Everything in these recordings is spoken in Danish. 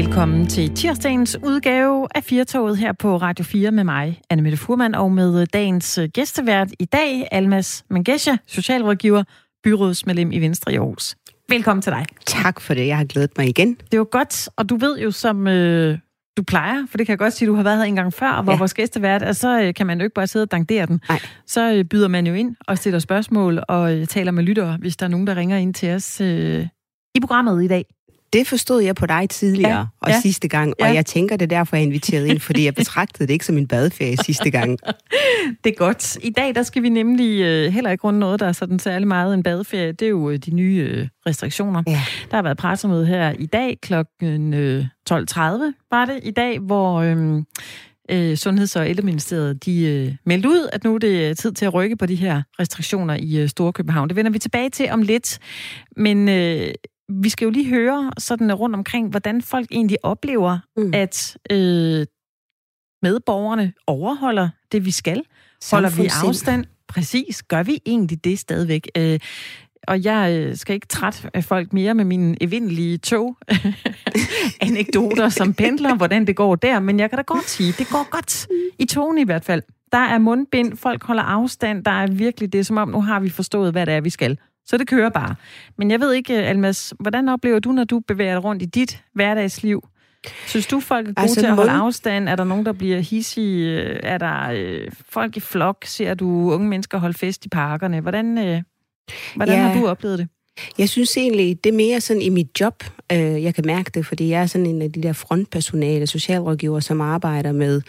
Velkommen til tirsdagens udgave af Firtoget her på Radio 4 med mig, Anne Mette Furman, og med dagens gæstevært i dag, Almas Mangesha, socialrådgiver, byrådsmedlem i Venstre i Aarhus. Velkommen til dig. Tak for det. Jeg har glædet mig igen. Det var godt, og du ved jo, som øh, du plejer, for det kan jeg godt sige, du har været her en gang før, hvor ja. vores gæstevært er, så øh, kan man jo ikke bare sidde og dankdere den. Nej. Så øh, byder man jo ind og stiller spørgsmål og øh, taler med lyttere, hvis der er nogen, der ringer ind til os øh, i programmet i dag. Det forstod jeg på dig tidligere ja, og ja, sidste gang, og ja. jeg tænker det derfor, jeg inviteret ind, fordi jeg betragtede det ikke som en badeferie sidste gang. det er godt. I dag der skal vi nemlig øh, heller ikke runde noget, der er sådan særlig meget en badeferie. Det er jo øh, de nye øh, restriktioner. Ja. Der har været pressemøde her i dag klokken øh, 12.30 var det i dag, hvor... Øh, øh, Sundheds- og Ældreministeriet, de øh, meldte ud, at nu er det tid til at rykke på de her restriktioner i øh, Storkøbenhavn. Det vender vi tilbage til om lidt. Men øh, vi skal jo lige høre sådan rundt omkring, hvordan folk egentlig oplever, mm. at øh, medborgerne overholder det, vi skal. Holder vi afstand? Præcis. Gør vi egentlig det stadigvæk? Øh, og jeg øh, skal ikke trætte af folk mere med mine evindelige tog anekdoter som pendler, hvordan det går der, men jeg kan da godt sige, det går godt. I togen i hvert fald. Der er mundbind, folk holder afstand, der er virkelig det, som om nu har vi forstået, hvad det er, vi skal. Så det kører bare. Men jeg ved ikke, Almas, hvordan oplever du, når du bevæger dig rundt i dit hverdagsliv? Synes du, folk er gode altså, til at holde afstand? Er der nogen, der bliver hissige? Er der øh, folk i flok? Ser du unge mennesker holde fest i parkerne? Hvordan, øh, hvordan ja. har du oplevet det? Jeg synes egentlig, det er mere sådan i mit job, øh, jeg kan mærke det, fordi jeg er sådan en af de der frontpersonale, socialrådgiver, som arbejder med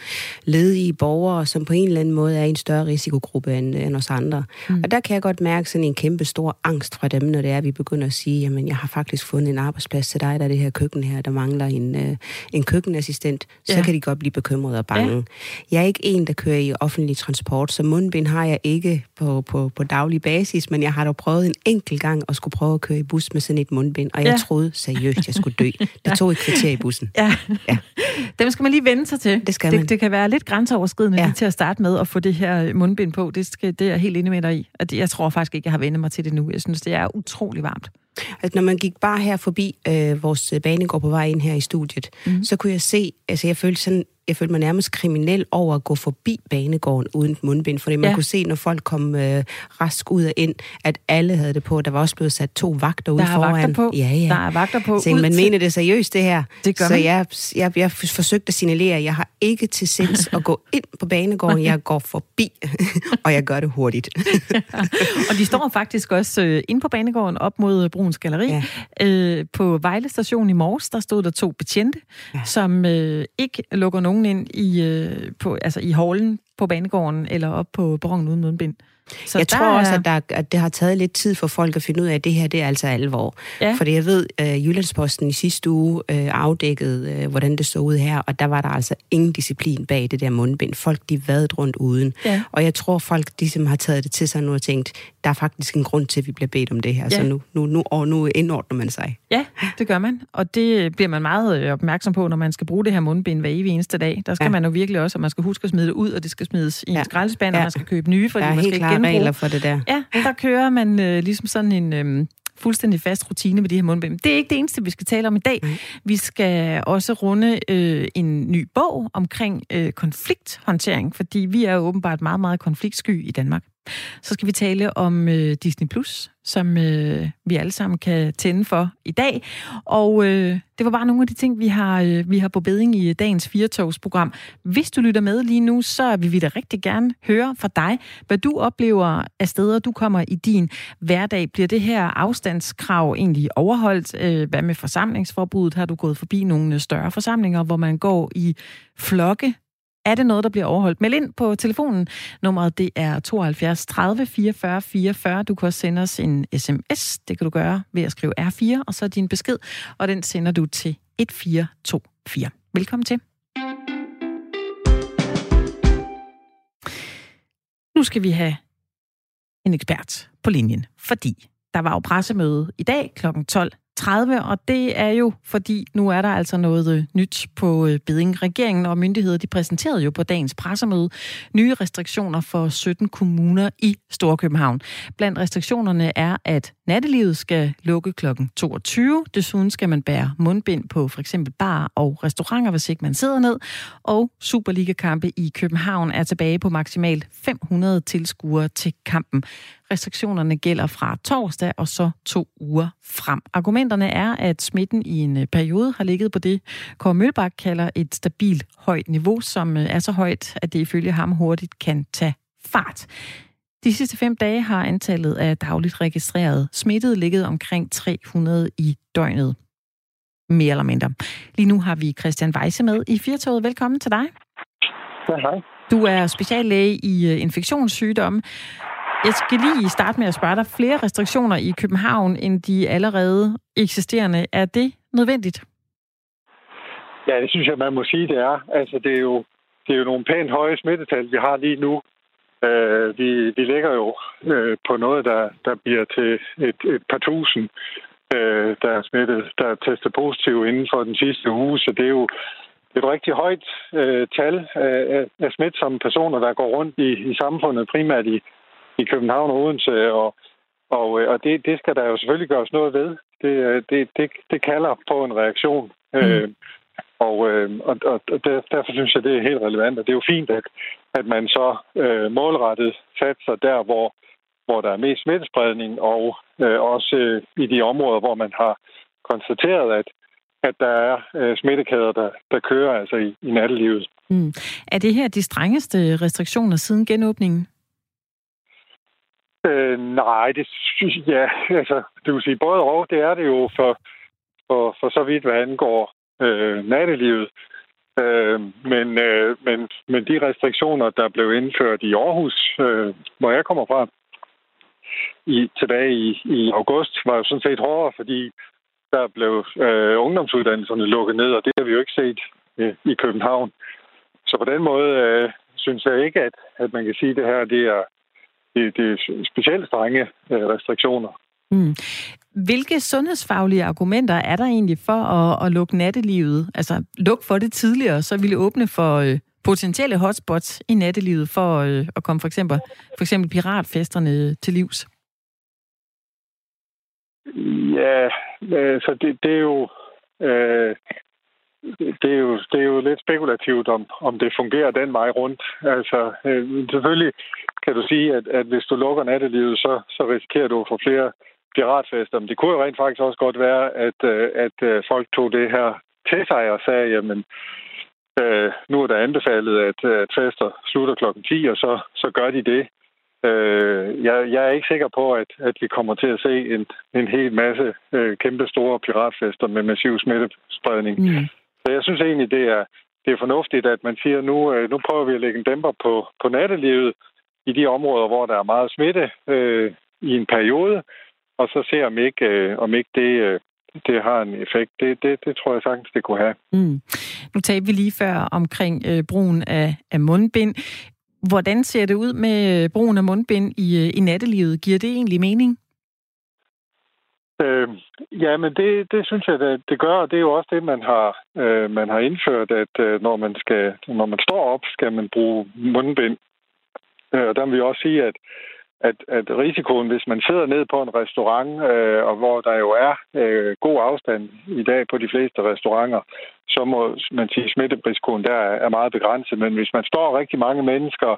ledige borgere, som på en eller anden måde er i en større risikogruppe end, end os andre. Mm. Og der kan jeg godt mærke sådan en kæmpe stor angst fra dem, når det er, at vi begynder at sige, jamen jeg har faktisk fundet en arbejdsplads til dig, der er det her køkken her, der mangler en, øh, en køkkenassistent. Så ja. kan de godt blive bekymrede og bange. Ja. Jeg er ikke en, der kører i offentlig transport, så mundbind har jeg ikke på, på, på daglig basis, men jeg har dog prøvet en enkelt gang at skulle prøve at køre i bus med sådan et mundbind, og jeg ja. troede seriøst, jeg skulle dø. Det tog et kvarter i bussen. Ja. ja. Dem skal man lige vende sig til. Det skal man. Det, det kan være lidt grænseoverskridende ja. lige til at starte med at få det her mundbind på. Det, skal, det er jeg helt inde med dig i. At jeg tror faktisk ikke, jeg har vendt mig til det nu. Jeg synes, det er utrolig varmt. Altså, når man gik bare her forbi øh, vores banegård på vej ind her i studiet, mm. så kunne jeg se, altså jeg følte sådan jeg følte mig nærmest kriminel over at gå forbi banegården uden mundbind, fordi man ja. kunne se, når folk kom øh, rask ud og ind, at alle havde det på. Der var også blevet sat to vagter ud der foran. Vagter på. Ja, ja. Der er vagter på. Så man mener det seriøst, det her. Det gør Så jeg, jeg, jeg forsøgte at signalere, at jeg har ikke til sinds at gå ind på banegården. Jeg går forbi, og jeg gør det hurtigt. og de står faktisk også øh, inde på banegården op mod Bruns Galeri. Ja. Øh, på Vejle station i morges, der stod der to betjente, ja. som øh, ikke lukker nogen ind i, øh, på, altså i hallen på banegården eller op på perronen uden mundbind. Så jeg tror også, at, der, at det har taget lidt tid for folk at finde ud af, at det her det er altså alvor. Ja. Fordi jeg ved, at uh, Jyllandsposten i sidste uge uh, afdækkede, uh, hvordan det så ud her, og der var der altså ingen disciplin bag det der mundbind. Folk, de vadede rundt uden. Ja. Og jeg tror, folk de som har taget det til sig nu og tænkt, der er faktisk en grund til, at vi bliver bedt om det her. Ja. Så nu, nu, nu, og nu indordner man sig. Ja, det gør man. Og det bliver man meget opmærksom på, når man skal bruge det her mundbind hver evig eneste dag. Der skal ja. man jo virkelig også, at man skal huske at smide det ud, og det skal smides i ja. en skraldespand, ja. og man skal købe nye, fordi man skal ikke regler for det der. Ja, der kører man øh, ligesom sådan en... Øh, fuldstændig fast rutine med de her mundbind. Det er ikke det eneste, vi skal tale om i dag. Mm. Vi skal også runde øh, en ny bog omkring øh, konflikthåndtering, fordi vi er åbenbart meget, meget konfliktsky i Danmark. Så skal vi tale om øh, Disney Plus, som øh, vi alle sammen kan tænde for i dag. Og øh, det var bare nogle af de ting, vi har, øh, vi har på beding i øh, dagens Firetogsprogram. Hvis du lytter med lige nu, så vil vi da rigtig gerne høre fra dig, hvad du oplever af steder, du kommer i din hverdag. Bliver det her afstandskrav egentlig overholdt? Øh, hvad med forsamlingsforbuddet? Har du gået forbi nogle øh, større forsamlinger, hvor man går i flokke? Er det noget, der bliver overholdt? Meld ind på telefonen. Nummeret det er 72 30 44 44. Du kan også sende os en sms. Det kan du gøre ved at skrive R4, og så din besked, og den sender du til 1424. Velkommen til. Nu skal vi have en ekspert på linjen, fordi der var jo pressemøde i dag kl. 12 30, og det er jo fordi, nu er der altså noget øh, nyt på øh, beding. Regeringen og myndigheder de præsenterede jo på dagens pressemøde nye restriktioner for 17 kommuner i Storkøbenhavn. Blandt restriktionerne er, at nattelivet skal lukke kl. 22. Desuden skal man bære mundbind på for eksempel bar og restauranter, hvis ikke man sidder ned. Og Superliga-kampe i København er tilbage på maksimalt 500 tilskuere til kampen. Restriktionerne gælder fra torsdag og så to uger frem. Argumenterne er, at smitten i en øh, periode har ligget på det, Kåre Mølbak kalder et stabilt højt niveau, som øh, er så højt, at det ifølge ham hurtigt kan tage fart. De sidste fem dage har antallet af dagligt registreret smittede ligget omkring 300 i døgnet. Mere eller mindre. Lige nu har vi Christian Weisse med i Firtoget. Velkommen til dig. Ja, hej. Du er speciallæge i øh, infektionssygdomme. Jeg skal lige starte med at spørge dig. Flere restriktioner i København end de allerede eksisterende. Er det nødvendigt? Ja, det synes jeg, man må sige, det er. Altså, det er jo, det er jo nogle pænt høje smittetal, vi har lige nu. Øh, vi, vi ligger jo øh, på noget, der, der bliver til et, et par tusind, øh, der er smittet, der er testet positiv inden for den sidste uge. Så det er jo et rigtig højt øh, tal af, af smitsomme personer, der går rundt i, i samfundet, primært i, i København og Odense, og, og, og det, det skal der jo selvfølgelig gøres noget ved. Det, det, det, det kalder på en reaktion. Mm. Øh, og, og, og derfor synes jeg, det er helt relevant, og det er jo fint, at, at man så øh, målrettet satser der, hvor, hvor der er mest smittespredning, og øh, også øh, i de områder, hvor man har konstateret, at, at der er øh, smittekæder, der, der kører altså i, i nattelivet. Mm. Er det her de strengeste restriktioner siden genåbningen? Øh, nej, det synes jeg, altså, det vil sige både og, det er det jo for, for, for så vidt, hvad angår øh, nattelivet. Øh, men, øh, men, men de restriktioner, der blev indført i Aarhus, øh, hvor jeg kommer fra, i, tilbage i, i august, var jo sådan set hårdere, fordi der blev øh, ungdomsuddannelserne lukket ned, og det har vi jo ikke set øh, i København. Så på den måde øh, synes jeg ikke, at, at man kan sige, at det her det er, det, det er specielt strenge øh, restriktioner. Mm. Hvilke sundhedsfaglige argumenter er der egentlig for at, at lukke nattelivet? Altså luk for det tidligere, så ville åbne for øh, potentielle hotspots i nattelivet for øh, at komme for eksempel, for eksempel piratfesterne til livs? Ja, øh, så det, det er jo... Øh, det er, jo, det er jo lidt spekulativt, om, om det fungerer den vej rundt. Altså, øh, selvfølgelig kan du sige, at, at hvis du lukker nattelivet, så, så risikerer du at få flere piratfester. Men det kunne jo rent faktisk også godt være, at, øh, at øh, folk tog det her til sig og sagde, jamen, øh, nu er der anbefalet, at, at fester slutter klokken 10, og så, så gør de det. Øh, jeg, jeg er ikke sikker på, at, at vi kommer til at se en, en hel masse øh, kæmpe store piratfester med massiv smittespredning. Mm. Så jeg synes egentlig, det er, det er fornuftigt, at man siger, nu, øh, nu prøver vi at lægge en dæmper på, på nattelivet i de områder, hvor der er meget smitte øh, i en periode, og så se, om ikke, øh, om ikke det, øh, det har en effekt. Det, det, det tror jeg sagtens, det kunne have. Mm. Nu talte vi lige før omkring øh, brugen af, af mundbind. Hvordan ser det ud med øh, brugen af mundbind i, øh, i nattelivet? Giver det egentlig mening? Øh, ja, men det, det synes jeg, det, det gør, og det er jo også det, man har, øh, man har indført, at øh, når, man skal, når man står op, skal man bruge mundbind. Øh, og der vil vi også sige, at, at, at risikoen, hvis man sidder ned på en restaurant, øh, og hvor der jo er øh, god afstand i dag på de fleste restauranter, så må man sige, at smitterisikoen der er meget begrænset. Men hvis man står rigtig mange mennesker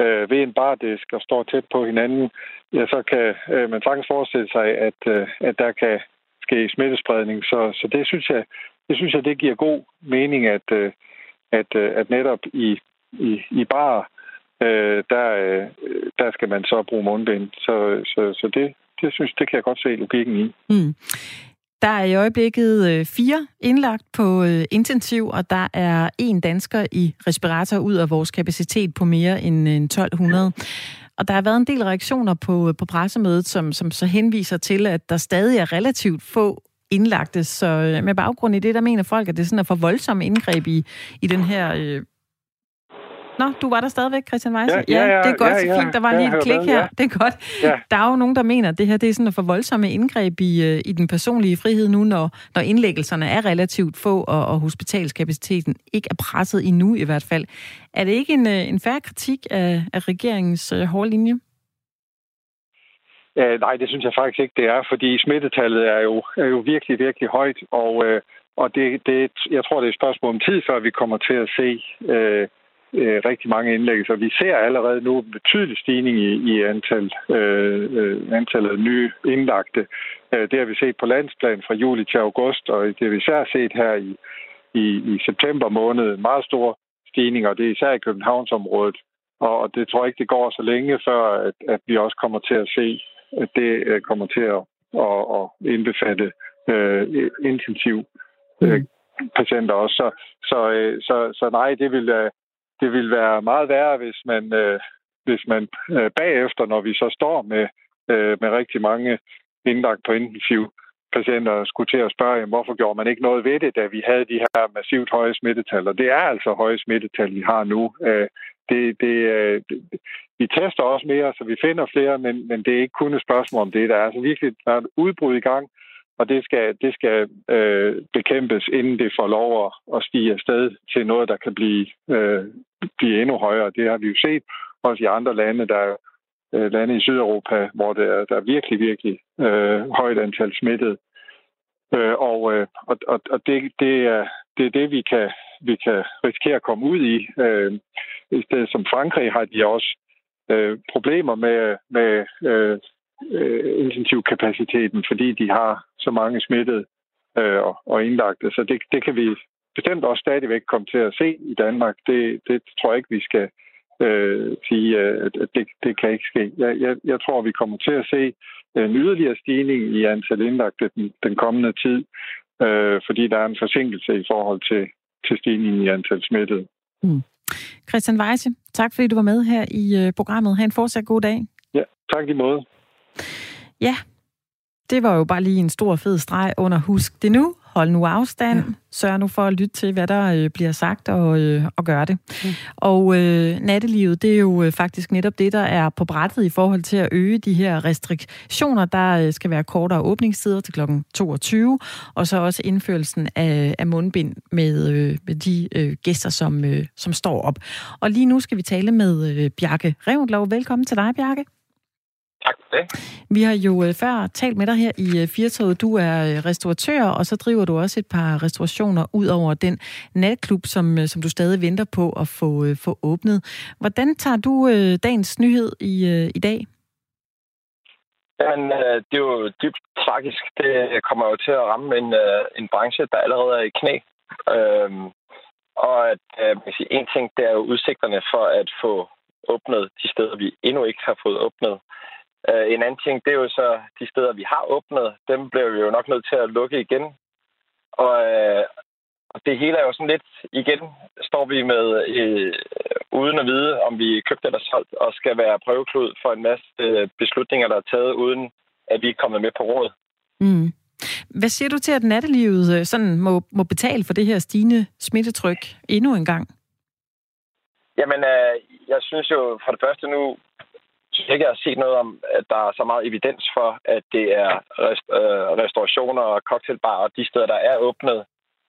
øh, ved en bardisk og står tæt på hinanden, ja, så kan øh, man sagtens forestille sig, at, øh, at der kan ske smittespredning. Så, så det synes jeg, det synes jeg, det giver god mening, at, øh, at, øh, at netop i, i, i bar, øh, der, øh, der skal man så bruge mundbind. Så, så, så det, det synes det kan jeg godt se logikken i. Mm. Der er i øjeblikket øh, fire indlagt på øh, intensiv, og der er en dansker i respirator ud af vores kapacitet på mere end øh, 1200. Og der har været en del reaktioner på, på pressemødet, som, som så henviser til, at der stadig er relativt få indlagte. Så med baggrund i det, der mener folk, at det sådan er for voldsomme indgreb i, i den her øh, Nå, du var der stadigvæk, Christian Weisse? Ja, ja, ja, det er godt, ja, så ja, fint. Der var ja, lige et klik med, her. ja. Det er godt. Ja. Der er jo nogen, der mener, at det her det er sådan et for voldsomme indgreb i, øh, i den personlige frihed nu, når, når indlæggelserne er relativt få, og, og hospitalskapaciteten ikke er presset endnu i hvert fald. Er det ikke en, øh, en færre kritik af, af regeringens øh, hårde linje? Øh, nej, det synes jeg faktisk ikke, det er, fordi smittetallet er jo, er jo virkelig, virkelig højt, og, øh, og det, det, jeg tror, det er et spørgsmål om tid, før vi kommer til at se øh, øh, rigtig mange indlæggelser. Vi ser allerede nu en betydelig stigning i, i antal, øh, øh, antallet af nye indlagte. Øh, det har vi set på landsplan fra juli til august, og det har vi især set her i, i, i september måned. En meget stor stigning, og det er især i Københavnsområdet. Og det tror jeg ikke, det går så længe, før at, at vi også kommer til at se, at det øh, kommer til at, at, at indbefatte øh, intensiv øh, patienter også. Så, så, så, så nej, det vil, det vil være meget værre, hvis man, øh, hvis man øh, bagefter, når vi så står med, øh, med rigtig mange indlagt på intensiv patienter, skulle til at spørge, jamen, hvorfor gjorde man ikke noget ved det, da vi havde de her massivt høje smittetal. Og det er altså høje smittetal, vi har nu. Øh, det, det, øh, det, vi tester også mere, så vi finder flere, men, men det er ikke kun et spørgsmål om det. Der er altså virkelig der er et udbrud i gang, og det skal, det skal øh, bekæmpes, inden det får lov at, at stige afsted til noget, der kan blive, øh, blive endnu højere. Det har vi jo set også i andre lande, der er øh, lande i Sydeuropa, hvor der, der er virkelig, virkelig øh, højt antal smittede. Øh, og øh, og, og det, det, er, det er det, vi kan, vi kan risikere at komme ud i. Øh, I stedet som Frankrig har de også øh, problemer med, med øh, øh intensivkapaciteten, fordi de har så mange smittede øh, og, og indlagte. Så det, det kan vi bestemt også stadigvæk komme til at se i Danmark. Det, det tror jeg ikke, vi skal øh, sige, at det, det kan ikke ske. Jeg, jeg, jeg tror, vi kommer til at se en yderligere stigning i antal indlagte den, den kommende tid, øh, fordi der er en forsinkelse i forhold til, til stigningen i antal smittede. Mm. Christian Weisse, tak fordi du var med her i uh, programmet. Ha' en fortsat god dag. Ja, tak i måde. Ja, det var jo bare lige en stor fed streg under husk det nu. Hold nu afstand. Ja. Sørg nu for at lytte til, hvad der øh, bliver sagt, og, øh, og gøre det. Ja. Og øh, nattelivet, det er jo øh, faktisk netop det, der er på brættet i forhold til at øge de her restriktioner. Der øh, skal være kortere åbningstider til kl. 22, og så også indførelsen af, af mundbind med, øh, med de øh, gæster, som, øh, som står op. Og lige nu skal vi tale med øh, Bjarke Revendlov. Velkommen til dig, Bjarke. Tak for det. Vi har jo øh, før talt med dig her i øh, Firtoget. Du er øh, restauratør, og så driver du også et par restaurationer ud over den natklub, som, som du stadig venter på at få, få åbnet. Hvordan tager du dagens nyhed i, i dag? Jamen, det er jo dybt tragisk. Det kommer jo til at ramme en, en branche, der allerede er i knæ. Øhm, og at, man sige, en ting, det er jo udsigterne for at få åbnet de steder, vi endnu ikke har fået åbnet. Uh, en anden ting, det er jo så de steder, vi har åbnet, dem bliver vi jo nok nødt til at lukke igen. Og, uh, og det hele er jo sådan lidt, igen står vi med, uh, uden at vide, om vi er købt eller solgt, og skal være prøveklud for en masse uh, beslutninger, der er taget, uden at vi er kommet med på råd. Mm. Hvad siger du til, at nattelivet sådan må, må betale for det her stigende smittetryk endnu en gang? Jamen, uh, jeg synes jo for det første nu, ikke har set noget om, at der er så meget evidens for, at det er rest, øh, restaurationer og cocktailbarer, de steder, der er åbnet,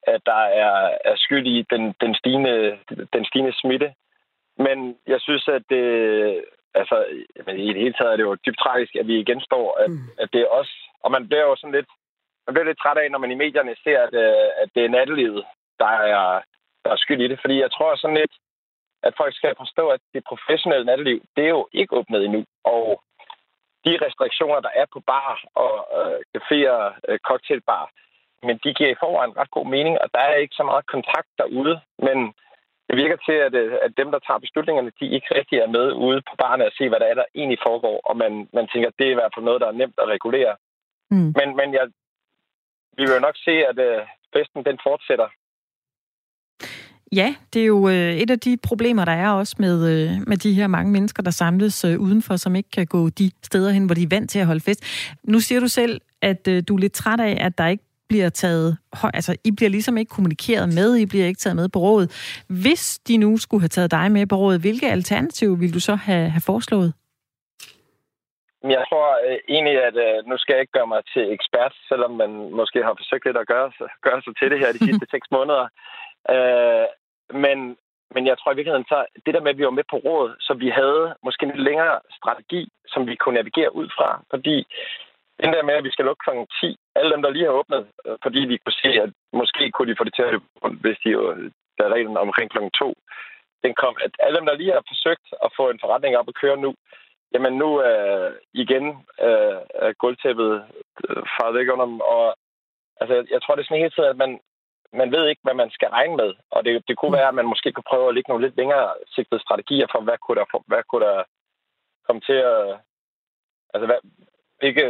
at der er, er skyld i den, den, stigende, den stigende smitte. Men jeg synes, at det, altså, i det hele taget er det jo dybt tragisk, at vi igen står, at, mm. at det er os. Og man bliver jo sådan lidt, man bliver lidt træt af, når man i medierne ser, at, øh, at det er nattelivet, der er, der er skyld i det. Fordi jeg tror sådan lidt, at folk skal forstå, at det professionelle natteliv, det er jo ikke åbnet endnu. Og de restriktioner, der er på bar og øh, caféer, øh, cocktailbar, men de giver i forvejen ret god mening, og der er ikke så meget kontakt derude. Men det virker til, at, øh, at dem, der tager beslutningerne, de ikke rigtig er med ude på barne og se, hvad der er, der egentlig foregår. Og man, man tænker, at det er i hvert fald noget, der er nemt at regulere. Mm. Men, men jeg, vi vil jo nok se, at øh, festen den fortsætter. Ja, det er jo øh, et af de problemer, der er også med, øh, med de her mange mennesker, der samles øh, udenfor, som ikke kan gå de steder hen, hvor de er vant til at holde fest. Nu siger du selv, at du er lidt træt af, at der ikke bliver taget, altså I bliver ligesom ikke kommunikeret med, I bliver ikke taget med på rådet. Hvis de nu skulle have taget dig med på rådet, hvilke alternativer vil du så have, have foreslået? Jeg tror øh, egentlig, at øh, nu skal jeg ikke gøre mig til ekspert, selvom man måske har forsøgt lidt at gøre, gøre sig til det her de sidste seks måneder. Øh, men, men jeg tror i virkeligheden, så det der med, at vi var med på råd, så vi havde måske en længere strategi, som vi kunne navigere ud fra. Fordi den der med, at vi skal lukke kl. 10, alle dem, der lige har åbnet, fordi vi kunne se, at måske kunne de få det til at løbe hvis de jo, der er reglen omkring kl. 2, den kom, at alle dem, der lige har forsøgt at få en forretning op at køre nu, Jamen nu øh, igen øh, er gulvtæppet øh, faret væk under dem, og altså, jeg tror, det er sådan hele tiden, at man, man ved ikke, hvad man skal regne med. Og det, det kunne mm. være, at man måske kunne prøve at lægge nogle lidt længere sigtede strategier for, hvad kunne der, hvad kunne der komme til at... Altså, hvad, hvilke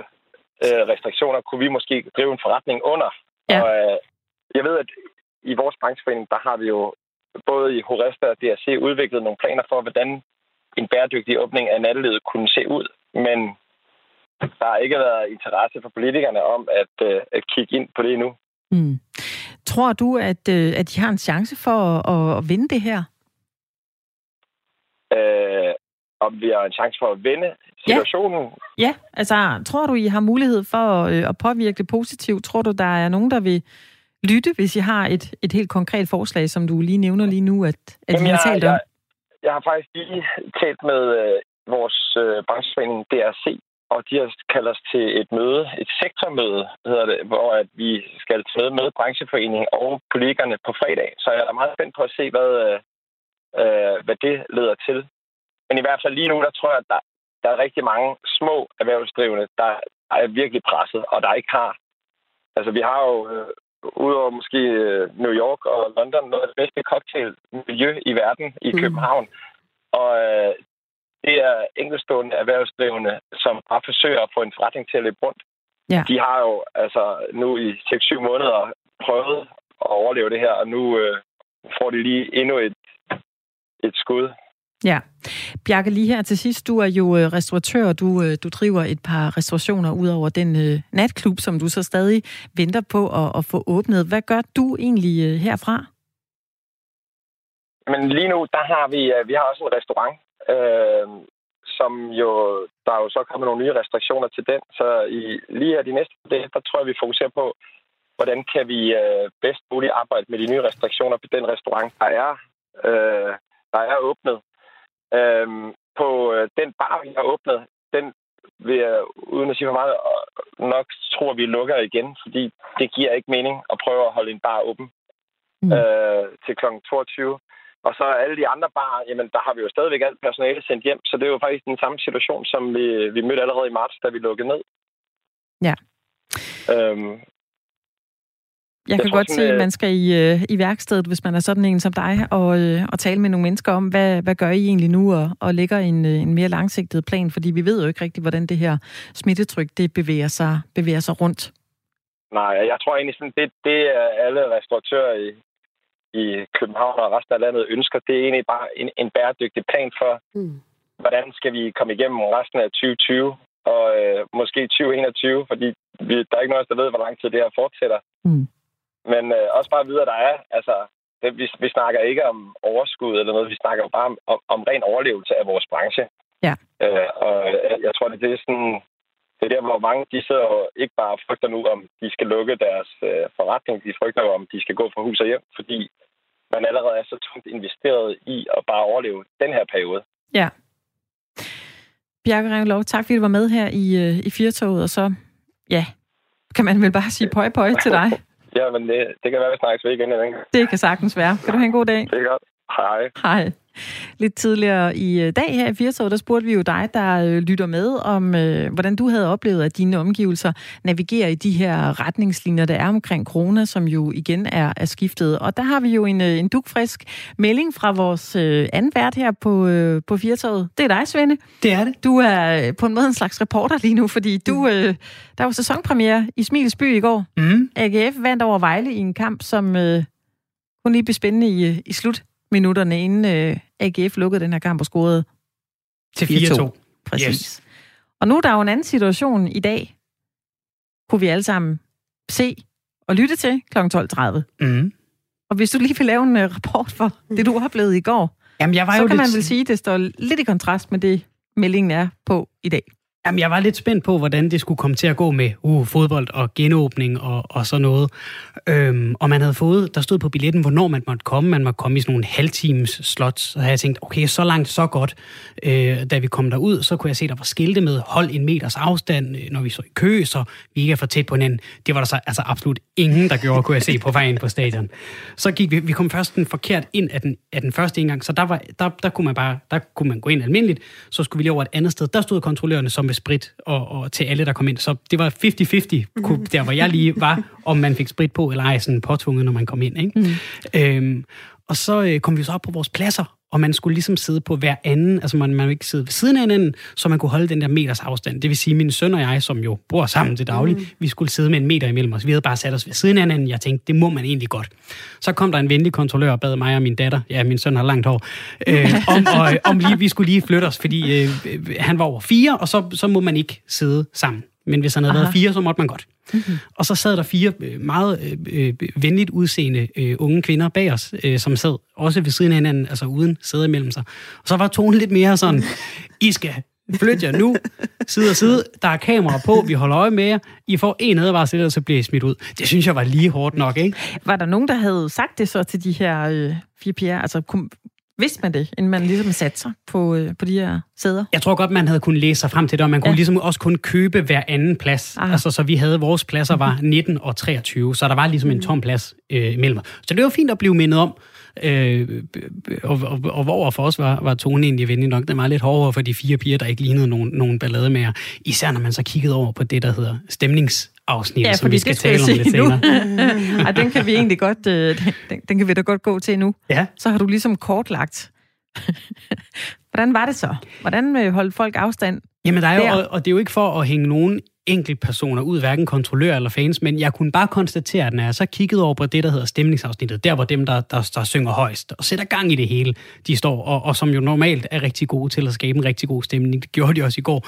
øh, restriktioner kunne vi måske drive en forretning under? Ja. Og øh, jeg ved, at i vores brancheforening, der har vi jo både i Horesta og DRC udviklet nogle planer for, hvordan en bæredygtig åbning af nattelivet kunne se ud. Men der har ikke været interesse for politikerne om at, øh, at kigge ind på det endnu. Mm. Tror du, at, øh, at de har en chance for at, at vinde det her? Øh, om vi har en chance for at vinde situationen? Ja, ja. altså tror du, I har mulighed for at, at påvirke det positivt? Tror du, der er nogen, der vil lytte, hvis I har et, et helt konkret forslag, som du lige nævner lige nu, at, at Jamen, I har talt om? Jeg, jeg har faktisk lige talt med øh, vores øh, brancheforening DRC, og de har kaldt os til et møde, et sektormøde, hedder det, hvor at vi skal til med brancheforeningen og politikerne på fredag. Så jeg er meget spændt på at se, hvad, øh, øh, hvad det leder til. Men i hvert fald lige nu, der tror jeg, at der, der er rigtig mange små erhvervsdrivende, der er virkelig presset, og der ikke har... Altså, vi har jo øh, udover måske øh, New York og London, noget af det bedste cocktailmiljø i verden i mm. København. Og øh, det er enkeltstående erhvervsdrivende, som bare forsøger at få en forretning til at løbe rundt. Ja. De har jo altså nu i 6-7 måneder prøvet at overleve det her, og nu øh, får de lige endnu et, et skud. Ja. Bjarke, lige her til sidst, du er jo øh, restauratør, du, øh, du driver et par restaurationer ud over den uh, natklub, som du så stadig venter på at, at få åbnet. Hvad gør du egentlig uh, herfra? Men lige nu, der har vi, uh, vi har også en restaurant, uh, som jo, der er jo så kommet nogle nye restriktioner til den, så i, lige her de næste dage, der tror jeg, vi fokuserer på, hvordan kan vi uh, bedst muligt arbejde med de nye restriktioner på den restaurant, der er, uh, der er åbnet. Øhm, på øh, den bar, vi har åbnet, den vil jeg, uden at sige for meget, nok tror, vi lukker igen, fordi det giver ikke mening at prøve at holde en bar åben mm. øh, til kl. 22. Og så alle de andre bar, jamen der har vi jo stadigvæk alt personale sendt hjem, så det er jo faktisk den samme situation, som vi, vi mødte allerede i marts, da vi lukkede ned. Ja. Øhm, jeg, kan tror, godt se, at man skal i, øh, i værkstedet, hvis man er sådan en som dig, og, øh, og tale med nogle mennesker om, hvad, hvad gør I egentlig nu, og, og lægger en, øh, en mere langsigtet plan, fordi vi ved jo ikke rigtigt, hvordan det her smittetryk det bevæger sig, bevæger sig rundt. Nej, jeg tror egentlig, sådan, det, det er alle restauratører i, i København og resten af landet ønsker, det er egentlig bare en, en bæredygtig plan for, mm. hvordan skal vi komme igennem resten af 2020 og øh, måske 2021, fordi vi, der er ikke nogen, der ved, hvor lang tid det her fortsætter. Mm. Men øh, også bare videre, der er, altså, det, vi, vi snakker ikke om overskud eller noget, vi snakker bare om, om, om ren overlevelse af vores branche. Ja. Øh, og jeg, jeg tror, det, det er sådan, det er der, hvor mange de sidder og ikke bare frygter nu, om de skal lukke deres øh, forretning. De frygter om de skal gå fra hus og hjem, fordi man allerede er så tungt investeret i at bare overleve den her periode. Ja. Bjarke Revlov, tak fordi du var med her i, øh, i Firtoget, og så, ja, kan man vel bare sige pøj pøj til dig. Ja, men det, det kan være, at vi snakkes ved igen en gang. Det kan sagtens være. Kan du have en god dag? Det er godt. Hej. Hej. Lidt tidligere i øh, dag her i Firtoget, der spurgte vi jo dig, der øh, lytter med, om øh, hvordan du havde oplevet, at dine omgivelser navigerer i de her retningslinjer, der er omkring corona, som jo igen er, er skiftet. Og der har vi jo en, en dukfrisk melding fra vores øh, anden vært her på, øh, på Firtoget. Det er dig, Svende. Det er det. Du er på en måde en slags reporter lige nu, fordi du, mm. øh, der var sæsonpremiere i Smilsby i går. Mm. AGF vandt over Vejle i en kamp, som øh, kun lige blev spændende i, i slut minutterne inden øh, AGF lukkede den her kamp og scorede til 4-2. Præcis. Yes. Og nu er der jo en anden situation i dag, kunne vi alle sammen se at lytte til kl. 12.30. Mm. Og hvis du lige vil lave en uh, rapport for det, du oplevede i går, Jamen, jeg var så jo kan lidt... man vel sige, at det står lidt i kontrast med det, meldingen er på i dag. Jamen, jeg var lidt spændt på, hvordan det skulle komme til at gå med uh, fodbold og genåbning og, og sådan noget. Øhm, og man havde fået, der stod på billetten, hvornår man måtte komme. Man måtte komme i sådan nogle halvtimes slots. Så havde jeg tænkt, okay, så langt, så godt. Øh, da vi kom derud, så kunne jeg se, der var skilte med, hold en meters afstand, øh, når vi så i kø, så vi ikke er for tæt på hinanden. Det var der så altså absolut ingen, der gjorde, kunne jeg se på vejen på stadion. Så gik vi, vi kom først den forkert ind af den, af den første indgang, så der, var, der, der, kunne man bare, der kunne man gå ind almindeligt. Så skulle vi lige over et andet sted. Der stod kontrollørerne som med sprit og, og til alle, der kom ind. Så det var 50-50, kunne- der hvor jeg lige var, om man fik sprit på eller ej, sådan påtvunget, når man kom ind. Ikke? Mm. Øhm, og så øh, kom vi så op på vores pladser, og man skulle ligesom sidde på hver anden, altså man, man ikke sidde ved siden af hinanden, så man kunne holde den der meters afstand. Det vil sige, min søn og jeg, som jo bor sammen til daglig, mm. vi skulle sidde med en meter imellem os. Vi havde bare sat os ved siden af hinanden. Jeg tænkte, det må man egentlig godt. Så kom der en venlig kontrollør og bad mig og min datter, ja, min søn har langt hår, øh, om, og, om lige, vi skulle lige flytte os, fordi øh, øh, han var over fire, og så, så må man ikke sidde sammen. Men hvis han havde Aha. været fire, så måtte man godt. Mm-hmm. Og så sad der fire øh, meget øh, øh, venligt udseende øh, unge kvinder bag os, øh, som sad også ved siden af hinanden, altså uden sæde imellem sig. Og så var tonen lidt mere sådan, I skal flytte jer nu, side og side, der er kamera på, vi holder øje med jer, I får en advarsel, ellers så bliver I smidt ud. Det synes jeg var lige hårdt nok, ikke? Var der nogen, der havde sagt det så til de her øh, fire piger? Altså, kunne, vidste man det, inden man ligesom satte sig på, øh, på de her sæder? Jeg tror godt, man havde kunnet læse sig frem til det, og man kunne Ja. ligesom også kun købe hver anden plads. Ah. Altså, så vi havde, vores pladser var 19 og 23, så der var ligesom en tom plads øh, imellem. Så det var fint at blive mindet om, øh, og, og, og hvor for os var, var tonen egentlig venlig nok. Den var lidt hårdere for de fire piger, der ikke lignede nogen, nogen ballade mere. Især når man så kiggede over på det, der hedder stemningsafsnit, som vi skal tale om lidt senere. Ej, den kan vi egentlig godt, øh, den, den kan vi da godt gå til nu. Ja. Så har du ligesom kortlagt. Hvordan var det så? Hvordan øh, holdt folk afstand? Jamen, der er jo, og, og det er jo ikke for at hænge nogen enkeltpersoner ud, hverken kontrollører eller fans, men jeg kunne bare konstatere, at når jeg så kiggede over på det, der hedder stemningsafsnittet, der hvor dem, der, der, der synger højst og sætter gang i det hele, de står, og, og som jo normalt er rigtig gode til at skabe en rigtig god stemning, det gjorde de også i går,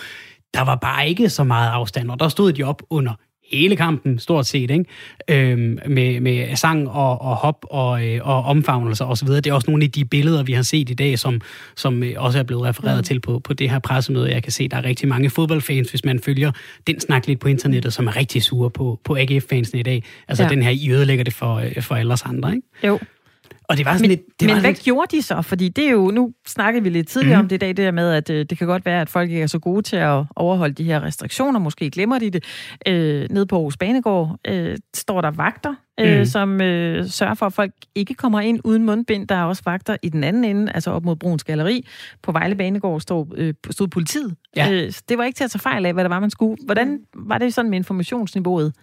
der var bare ikke så meget afstand, og der stod de op under hele kampen, stort set, ikke? Øhm, med, med sang og, og hop og, øh, og omfavnelser osv. Det er også nogle af de billeder, vi har set i dag, som, som øh, også er blevet refereret mm. til på, på det her pressemøde. Jeg kan se, der er rigtig mange fodboldfans, hvis man følger den snak lidt på internettet, som er rigtig sure på, på AGF-fansene i dag. Altså Ja. den her, I ødelægger det for, øh, for alle os andre, ikke? Jo. Og det var sådan Men, lidt... Det men var hvad lidt, gjorde de så? Fordi det er jo, nu snakkede vi lidt tidligere Mhm. mm. om det i dag, det der med, at øh, det kan godt være, at folk ikke er så gode til at overholde de her restriktioner. Måske glemmer de det. Øh, nede på Aarhus Banegård øh, står der vagter, øh, Mhm. som øh, sørger for, at folk ikke kommer ind uden mundbind. Der er også vagter i den anden ende, altså op mod Bruns Galeri. På Vejle Banegård stod, øh, stod politiet. Ja. Øh, det var ikke til at tage fejl af, hvad der var, man skulle. Hvordan var det sådan med informationsniveauet?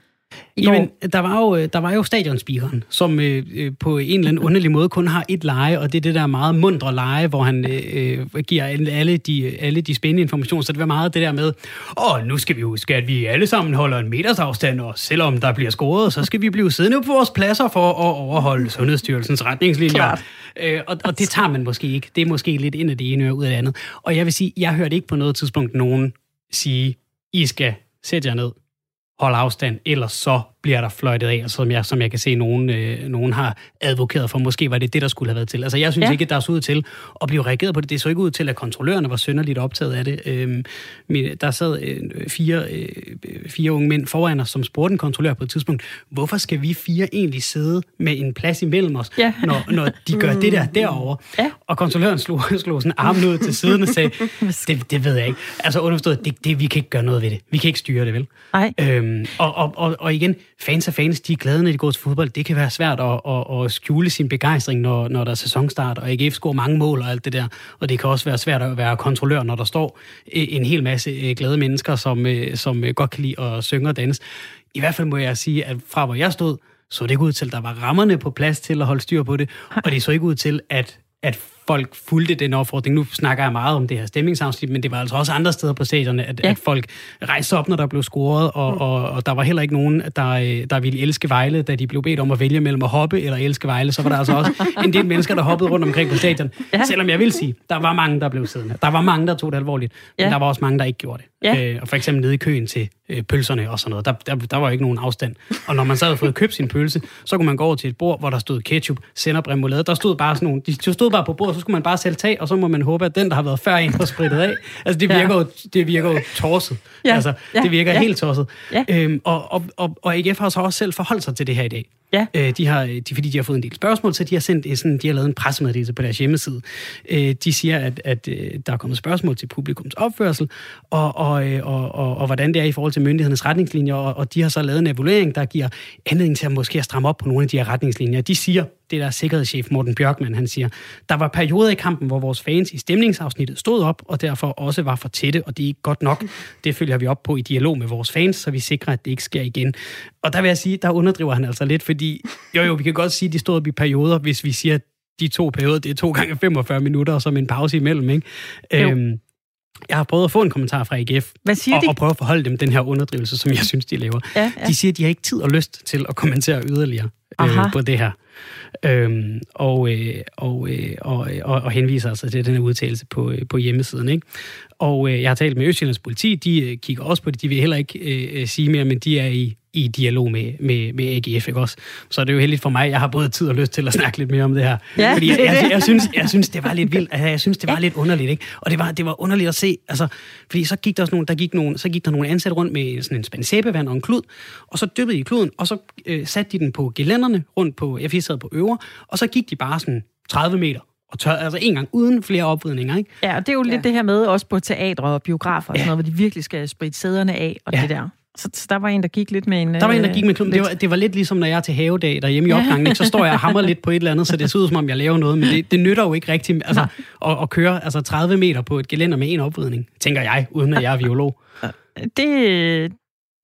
I Jamen, går? der var jo, der var jo stadionspeakeren, som øh, øh, på en eller anden underlig måde kun har et leje, og det er det der meget mundre leje, hvor han øh, øh, giver alle- alle de, alle de spændende informationer. Så det var meget det der med, åh, nu skal vi huske, at vi alle sammen holder en meters afstand, og selvom der bliver scoret, så skal vi blive siddende på vores pladser for at overholde Sundhedsstyrelsens retningslinjer. Klart. Øh, og, og det tager man måske ikke. Det er måske lidt ind af det ene og ud af det andet. Og jeg vil sige, jeg hørte ikke på noget tidspunkt nogen sige, I skal sætte jer ned, holde afstand, ellers så bliver der fløjtet af, som jeg, som jeg kan se, nogen, øh, nogen har advokeret for. Måske var det det, der skulle have været til. Altså, jeg synes Ja. ikke, at der er så ud til at blive reageret på det. Det så ikke ud til, at kontrollørerne var synderligt optaget af det. Øhm, men der sad øh, fire, øh, fire unge mænd foran os, som spurgte en kontrollør på et tidspunkt, hvorfor skal vi fire egentlig sidde med en plads imellem os, Ja. når, når de gør det der derovre? Ja. Og kontrolløren slog, slog sådan armen ud til siden og sagde, det, det ved jeg ikke. Altså underforstået, det, det, vi kan ikke gøre noget ved det. Vi kan ikke styre det, vel? Nej. Øhm, og, og, og, og igen, fans er fans, de er glade, når de går til fodbold. Det kan være svært at, at, at skjule sin begejstring, når, når der er sæsonstart, og AGF scorer mange mål og alt det der. Og det kan også være svært at være kontrollør, når der står øh, en hel masse øh, glade mennesker, som, øh, som godt kan lide at synge og danse. I hvert fald må jeg sige, at fra hvor jeg stod, så det ikke ud til, at der var rammerne på plads til at holde styr på det, og det så ikke ud til, at, at folk fulgte den opfordring. Nu snakker jeg meget om det her stemningsafsnit, men det var altså også andre steder på stadionerne, at, ja. at folk rejste op, når der blev scoret, og, mm. og, og der var heller ikke nogen, der, der ville elske Vejle, da de blev bedt om at vælge mellem at hoppe eller elske Vejle. Så var der altså også en del mennesker, der hoppede rundt omkring på stadion. Ja. Selvom jeg vil sige, der var mange, der blev siddende. Der var mange, der tog det alvorligt, men ja. der var også mange, der ikke gjorde det. Ja. Øh, og for eksempel nede i køen til øh, pølserne og sådan noget, der, der, der var ikke nogen afstand. Og når man så havde fået købt sin pølse, så kunne man gå over til et bord, hvor der stod ketchup, sennep, remoulade. Der stod bare sådan nogle, de stod bare på bordet, så skulle man bare selv tage, og så må man håbe, at den, der har været før en, har spritet af. Altså, det virker, ja. jo, det virker jo torset. Ja. Altså, det virker ja. helt tosset. Ja. Øhm, og, og, og, og AGF har så også selv forholdt sig til det her i dag. Ja. Øh, de har, de, fordi de har fået en del spørgsmål, så de har, sendt, sådan, de har lavet en pressemeddelelse på deres hjemmeside. Øh, de siger, at, at øh, der er kommet spørgsmål til publikums opførsel, og, og, øh, og, og, og hvordan det er i forhold til myndighedernes retningslinjer, og, og de har så lavet en evaluering, der giver anledning til at måske at stramme op på nogle af de her retningslinjer. De siger, det der sikkerhedschef Morten Bjørkman, han siger, der var perioder i kampen, hvor vores fans i stemningsafsnittet stod op, og derfor også var for tætte, og det er ikke godt nok. Det følger vi op på i dialog med vores fans, så vi sikrer, at det ikke sker igen. Og der vil jeg sige, der underdriver han altså lidt, fordi jo jo, vi kan godt sige, at de stod op i perioder, hvis vi siger, at de to perioder, det er to gange 45 minutter, og så med en pause imellem, ikke? Øhm, jeg har prøvet at få en kommentar fra AGF. Hvad siger og, de? Og prøve at forholde dem den her underdrivelse, som jeg synes, de laver. Ja, ja. De siger, at de har ikke tid og lyst til at kommentere yderligere øh, på det her. Øhm, og, øh, og, øh, og, og, og henviser altså til den her udtalelse på, øh, på hjemmesiden. Ikke? Og øh, jeg har talt med Østjyllands politi, de øh, kigger også på det, de vil heller ikke øh, sige mere, men de er i i dialog med, med, med AGF, ikke også? Så er det jo heldigt for mig, jeg har både tid og lyst til at snakke lidt mere om det her. Ja, Fordi jeg, jeg, jeg, jeg, synes, jeg synes, det var lidt vildt. Altså, jeg synes, det var lidt underligt, ikke? Og det var, det var underligt at se, altså, fordi så gik der, også nogle, der gik nogle, så gik der nogle ansatte rundt med sådan en spand sæbevand og en klud, og så dyppede de kluden, og så øh, satte de den på gelænderne rundt på, jeg sad på øver, og så gik de bare sådan 30 meter og tør, altså en gang uden flere opvridninger, ikke? Ja, og det er jo ja. lidt det her med, også på teatre og biografer, og sådan noget, hvor de virkelig skal spritte sæderne af, og ja. det der. Så, så der var en, der gik lidt med en... Der var en, der gik med klumpen. Det var, det var lidt ligesom, når jeg er til havedag derhjemme i opgangen, ikke? så står jeg og hammer lidt på et eller andet, så det ser ud som om, jeg laver noget, men det, det nytter jo ikke rigtigt altså, at, at køre altså 30 meter på et gelænder med en opvridning, tænker jeg, uden at jeg er biolog. Det,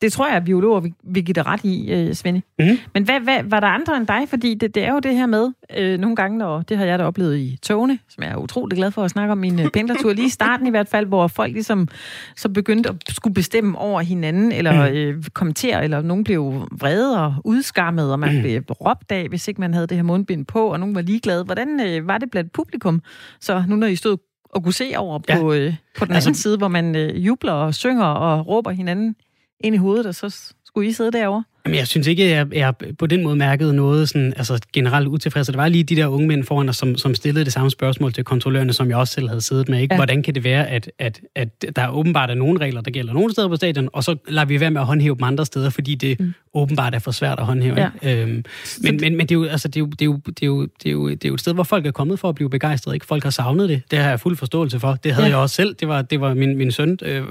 det tror jeg, at biologer vil, vil give dig ret i, øh, Svende. Mm. Men hvad, hvad, var der andre end dig? Fordi det, det er jo det her med, øh, nogle gange, og det har jeg da oplevet i togene, som jeg er utrolig glad for at snakke om min øh, pendlertur, lige i starten i hvert fald, hvor folk ligesom så begyndte at skulle bestemme over hinanden, eller mm. øh, kommentere, eller nogen blev vrede og udskammet, og man mm. blev råbt af, hvis ikke man havde det her mundbind på, og nogen var ligeglade. Hvordan øh, var det blandt publikum? Så nu når I stod og kunne se over ja. på, øh, på den altså, anden side, hvor man øh, jubler og synger og råber hinanden ind i hovedet, og så skulle I sidde derovre? Jamen, jeg synes ikke, at jeg, jeg på den måde mærkede noget sådan, altså, generelt utilfreds. Det var lige de der unge mænd foran os, som, som stillede det samme spørgsmål til kontrollørerne, som jeg også selv havde siddet med. Ikke? Ja. Hvordan kan det være, at, at, at der er åbenbart er nogle regler, der gælder nogle steder på stadion, og så lader vi være med at håndhæve dem andre steder, fordi det mm. åbenbart er for svært at håndhæve. Ja. Øhm, men, men, men det, er jo, altså, det, er jo, det, er jo, det, er jo, det, er jo, det er jo et sted, hvor folk er kommet for at blive begejstret. Ikke? Folk har savnet det. Det har jeg fuld forståelse for. Det havde ja. jeg også selv. Det var, det var min, min søn, øh,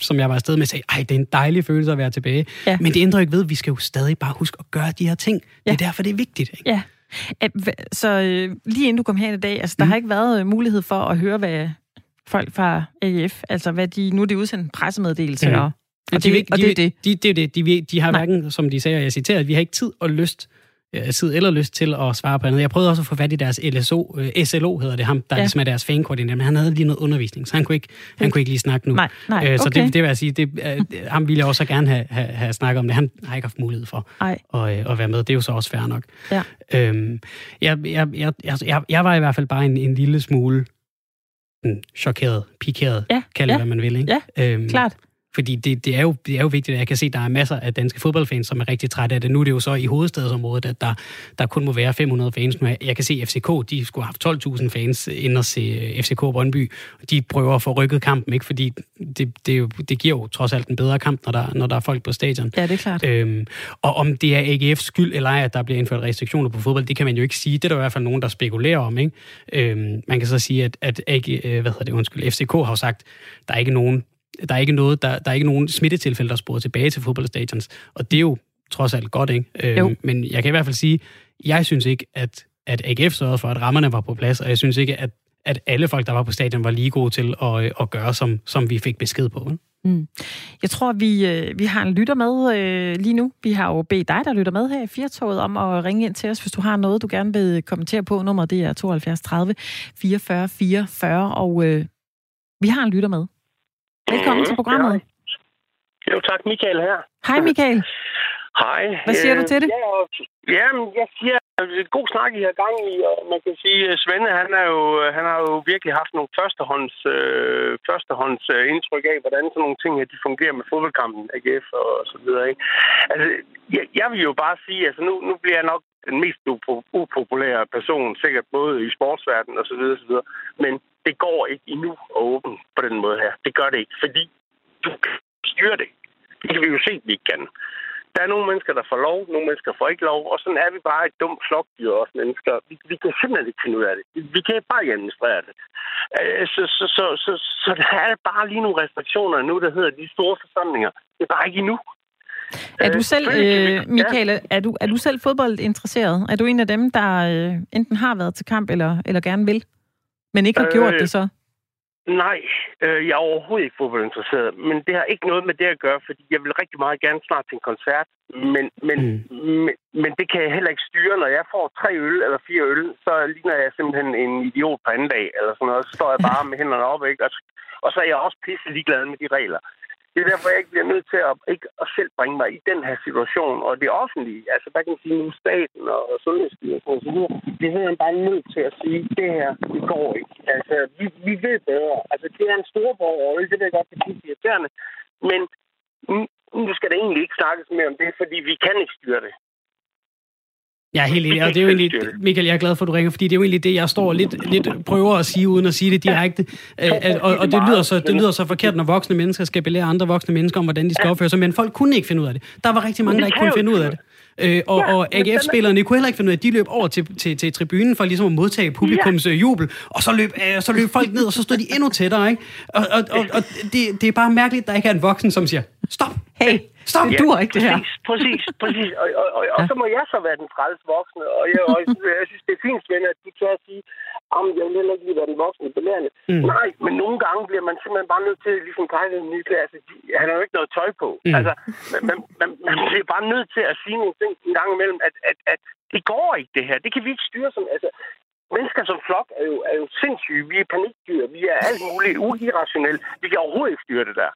som jeg var afsted med, sagde, ej, det er en dejlig følelse at være tilbage. Ja. Men det ændrer ikke ved, at vi skal jo stadig bare huske at gøre de her ting. Ja. Det er derfor, det er vigtigt. Ikke? Ja. Så øh, lige inden du kom her i dag, altså, der mm. har ikke været øh, mulighed for at høre, hvad folk fra AF, altså hvad de, nu er det udsendt en pressemeddelelse, mm. og, og, de, det, de, og det er det. De, det det. De, de har Nej. hverken, som de sagde, og jeg citerer, at vi har ikke tid og lyst tid eller lyst til at svare på andet. Jeg prøvede også at få fat i deres LSO, øh, SLO hedder det, ham, der ja. ligesom er deres fankoordinator, men han havde lige noget undervisning, så han kunne ikke, han kunne ikke lige snakke nu. Nej, nej, okay. øh, så det, det vil jeg sige, det, øh, ham ville jeg også gerne have, have, have snakket om det. Han har ikke haft mulighed for at, øh, at være med. Det er jo så også fair nok. Ja. Øhm, jeg, jeg, jeg, jeg, jeg var i hvert fald bare en, en lille smule en chokeret, pikeret, ja, kald det, ja. hvad man vil. Ikke? Ja, øhm, klart. Fordi det, det, er jo, det er jo vigtigt, at jeg kan se, at der er masser af danske fodboldfans, som er rigtig trætte af det. Nu er det jo så i hovedstadsområdet, at der, der kun må være 500 fans. Nu jeg kan se, at FCK de skulle have haft 12.000 fans ind og se øh, FCK Brøndby. De prøver at få rykket kampen, ikke? fordi det, det, jo, det giver jo trods alt en bedre kamp, når der, når der er folk på stadion. Ja, det er klart. Øhm, og om det er AGF's skyld eller ej, at der bliver indført restriktioner på fodbold, det kan man jo ikke sige. Det er der i hvert fald nogen, der spekulerer om. Ikke? Øhm, man kan så sige, at, at AG, øh, hvad hedder det, undskyld, FCK har sagt, der er ikke nogen der er ikke noget, der, der er ikke nogen smittetilfælde, der sporer tilbage til fodboldstadions. Og det er jo trods alt godt, ikke? Øh, men jeg kan i hvert fald sige, jeg synes ikke, at, at AGF sørgede for, at rammerne var på plads, og jeg synes ikke, at, at alle folk, der var på stadion, var lige gode til at, at gøre, som, som vi fik besked på. Mm. Jeg tror, vi, øh, vi har en lytter med øh, lige nu. Vi har jo bedt dig, der lytter med her i Firtoget, om at ringe ind til os, hvis du har noget, du gerne vil kommentere på. Nummeret det er 72 30 44 44, og øh, vi har en lytter med. Velkommen mm, til programmet. Ja. Jo, tak. Michael her. Hej, Michael. Hej. Hvad siger øh, du til det? Ja, jamen, jeg siger, er et god snak, I har gang i, og man kan sige, at Svende, han, er jo, han har jo virkelig haft nogle førstehånds, øh, førstehånds øh, indtryk af, hvordan sådan nogle ting her, de fungerer med fodboldkampen, AGF og så videre. Ikke? Altså, jeg, jeg vil jo bare sige, altså nu, nu bliver jeg nok den mest upopulære person, sikkert både i sportsverdenen og så videre, så videre. Men det går ikke endnu at åbne på den måde her. Det gør det ikke, fordi du kan styre det. Det kan vi jo se, at vi ikke kan. Der er nogle mennesker, der får lov, nogle mennesker får ikke lov, og sådan er vi bare et dumt flokdyr, os mennesker. Vi, vi kan simpelthen ikke finde ud af det. Vi kan bare ikke administrere det. Øh, så, så, så, så, så der er bare lige nogle restriktioner nu, der hedder de store forsamlinger. Det er bare ikke endnu. Er du øh, selv, øh, Michael, er, du, er du selv fodboldinteresseret? Er du en af dem, der øh, enten har været til kamp eller, eller gerne vil, men ikke har øh, gjort det så? Nej, øh, jeg er overhovedet ikke fodboldinteresseret, men det har ikke noget med det at gøre, fordi jeg vil rigtig meget gerne snart til en koncert, men, men, mm. men, men det kan jeg heller ikke styre. Når jeg får tre øl eller fire øl, så ligner jeg simpelthen en idiot på anden dag, eller sådan noget. Så står jeg bare med hænderne op, ikke? Og, og så er jeg også pisse ligeglad med de regler. Det er derfor, jeg ikke bliver nødt til at, ikke at selv bringe mig i den her situation. Og det offentlige, altså hvad kan man sige nu, staten og Sundhedsstyrelsen og så videre, det er bare nødt til at sige, det her, det går ikke. Altså, vi, vi ved bedre. Altså, det er en stor borgerrolle, det ved jeg godt, det er irriterende. Men nu skal der egentlig ikke snakkes mere om det, fordi vi kan ikke styre det. Jeg er helt enig, og det er jo egentlig, Michael, jeg er glad for, at du ringer, fordi det er jo egentlig det, jeg står lidt, lidt prøver at sige, uden at sige det direkte. Ja. Og, og det, lyder så, det lyder så forkert, når voksne mennesker skal belære andre voksne mennesker om, hvordan de skal opføre sig, men folk kunne ikke finde ud af det. Der var rigtig mange, der ikke kunne finde ud af det. Øh, og, og AGF-spillerne kunne heller ikke finde ud af, at de løb over til, til, til tribunen for ligesom at modtage publikums ja. jubel, og så løb, øh, så løb folk ned, og så stod de endnu tættere, ikke? Og, og, og, og det, det er bare mærkeligt, at der ikke er en voksen, som siger, stop, hey, stop, ja, du er ikke det her. Præcis, præcis, præcis. Og, og, og, og, så må jeg så være den træls voksne, og jeg, og jeg synes, det er fint, Svend, at du tør at sige, om jeg vil heller ikke lige være den voksne belærende. Mm. Nej, men nogle gange bliver man simpelthen bare nødt til, ligesom pleje den nye klasse, han har jo ikke noget tøj på. Mm. Altså, man, man, man bliver bare nødt til at sige nogle ting en gang imellem, at, at, at det går ikke det her. Det kan vi ikke styre som... Altså, mennesker som flok er jo, er jo sindssyge. Vi er panikdyr. Vi er alt muligt uirrationelle. Vi kan overhovedet ikke styre det der.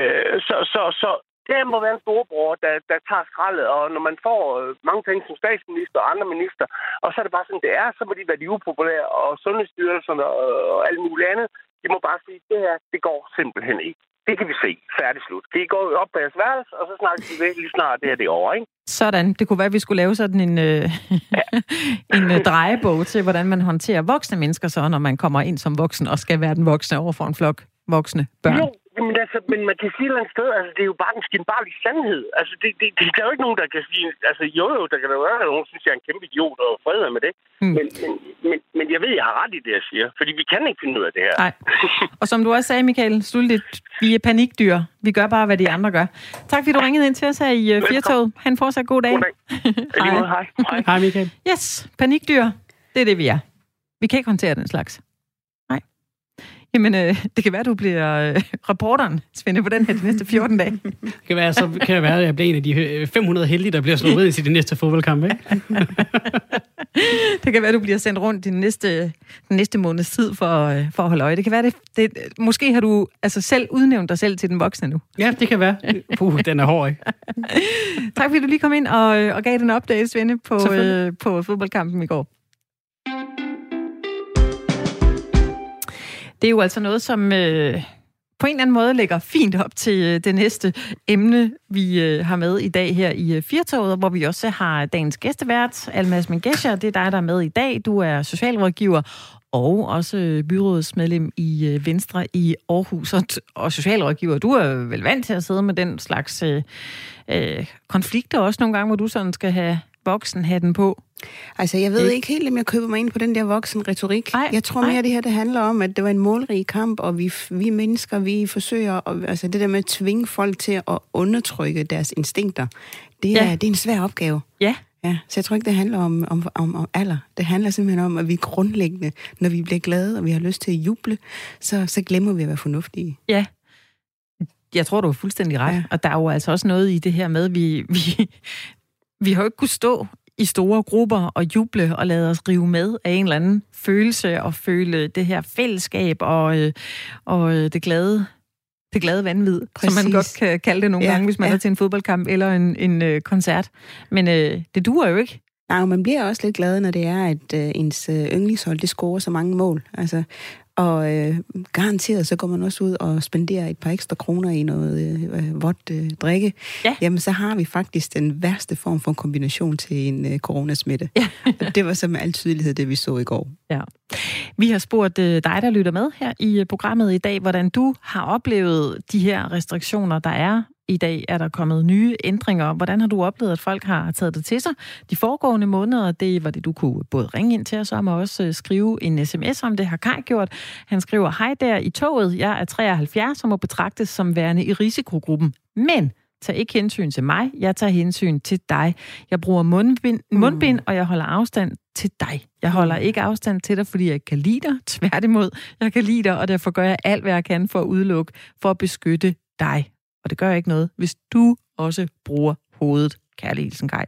Øh, så, så, så det må være en storbror, der, der tager skraldet, og når man får øh, mange penge som statsminister og andre minister, og så er det bare sådan, det er, så må de være de upopulære, og sundhedsstyrelserne og, og alt muligt andet, de må bare sige, det her, det går simpelthen ikke. Det kan vi se. Færdig slut. Kan I gå op på jeres værelse, og så snakker vi ved lige snart, det her det er over, ikke? Sådan. Det kunne være, at vi skulle lave sådan en, øh, ja. en øh, drejebog til, hvordan man håndterer voksne mennesker så, når man kommer ind som voksen og skal være den voksne over for en flok voksne børn. Jo, Jamen altså, men man kan sige et eller andet sted, altså det er jo bare den skinbarlige sandhed. Altså det, det, det, der er jo ikke nogen, der kan sige, altså jo jo, der kan der være nogen, der synes, jeg er en kæmpe idiot og fred med det. Mm. Men, men, men, men, jeg ved, jeg har ret i det, jeg siger, fordi vi kan ikke finde ud af det her. Nej. Og som du også sagde, Michael, sluttligt, vi er panikdyr. Vi gør bare, hvad de andre gør. Tak fordi du ringede ind til os her i uh, Firtoget. Han fortsat god dag. God dag. hej. hej. Hej. Hej, Michael. Yes, panikdyr. Det er det, vi er. Vi kan ikke håndtere den slags. Jamen, øh, det kan være, du bliver øh, reporteren, Svende, på den her de næste 14 dage. det kan være, så kan det være, at jeg bliver en af de 500 øh, heldige, der bliver slået ud i de næste fodboldkamp, ikke? det kan være, du bliver sendt rundt den næste, den næste måneds tid for, øh, for at holde øje. Det kan være, det, det, måske har du altså selv udnævnt dig selv til den voksne nu. Ja, det kan være. Puh, den er hård, ikke? tak fordi du lige kom ind og, øh, og gav den update, Svende, på, øh, på fodboldkampen i går. Det er jo altså noget, som øh, på en eller anden måde lægger fint op til øh, det næste emne, vi øh, har med i dag her i øh, Firtoget, hvor vi også har dagens gæstevært, Almas Mengesha. Det er dig, der er med i dag. Du er socialrådgiver og også øh, byrådsmedlem i øh, Venstre i Aarhus og, og socialrådgiver. Du er vel vant til at sidde med den slags øh, øh, konflikter også nogle gange, hvor du sådan skal have voksenhatten på? Altså, jeg ved ikke helt, om jeg køber mig ind på den der voksen retorik. Ej, jeg tror mere, at det her det handler om, at det var en målrig kamp, og vi, vi mennesker, vi forsøger, at, altså det der med at tvinge folk til at undertrykke deres instinkter, det er, ja. det er en svær opgave. Ja. Ja, så jeg tror ikke, det handler om, om, om, om alder. Det handler simpelthen om, at vi grundlæggende, når vi bliver glade, og vi har lyst til at juble, så, så glemmer vi at være fornuftige. Ja, jeg tror, du er fuldstændig ret. Ja. Og der er jo altså også noget i det her med, vi, vi, vi har jo ikke kunnet stå i store grupper og juble og lade os rive med af en eller anden følelse og føle det her fællesskab og, øh, og øh, det glade det glade vanvid, Præcis. som man godt kan kalde det nogle ja, gange, hvis man ja. er til en fodboldkamp eller en, en øh, koncert. Men øh, det duer jo ikke. Nej, man bliver også lidt glad, når det er, at øh, ens øh, yndlingshold, det scorer så mange mål. Altså, og øh, garanteret, så går man også ud og spenderer et par ekstra kroner i noget øh, vådt øh, drikke. Ja. Jamen, så har vi faktisk den værste form for kombination til en øh, coronasmitte. Ja. det var så med al tydelighed det, vi så i går. Ja. Vi har spurgt øh, dig, der lytter med her i øh, programmet i dag, hvordan du har oplevet de her restriktioner, der er i dag er der kommet nye ændringer. Hvordan har du oplevet, at folk har taget det til sig de foregående måneder? Det var det, du kunne både ringe ind til os om og også øh, skrive en sms om. Det har Kai gjort. Han skriver, hej der i toget. Jeg er 73 og må betragtes som værende i risikogruppen. Men tag ikke hensyn til mig. Jeg tager hensyn til dig. Jeg bruger mundbind, mm. mundbind og jeg holder afstand til dig. Jeg holder ikke afstand til dig, fordi jeg kan lide dig. Tværtimod, jeg kan lide dig, og derfor gør jeg alt, hvad jeg kan for at udelukke, for at beskytte dig og det gør ikke noget, hvis du også bruger hovedet, kærlig hilsen Kai.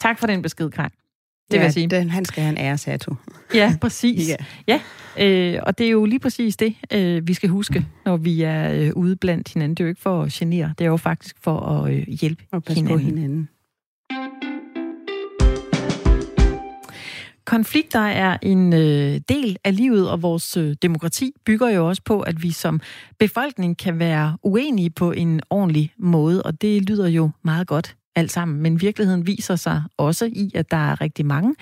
Tak for den besked, Kai. Det ja, vil jeg sige. Den, han skal have en æresato. Ja, præcis. ja, ja øh, og det er jo lige præcis det, øh, vi skal huske, når vi er øh, ude blandt hinanden. Det er jo ikke for at genere, det er jo faktisk for at øh, hjælpe og passe hinanden. på hinanden. Konflikter er en øh, del af livet, og vores øh, demokrati bygger jo også på, at vi som befolkning kan være uenige på en ordentlig måde, og det lyder jo meget godt alt sammen. Men virkeligheden viser sig også i, at der er rigtig mange,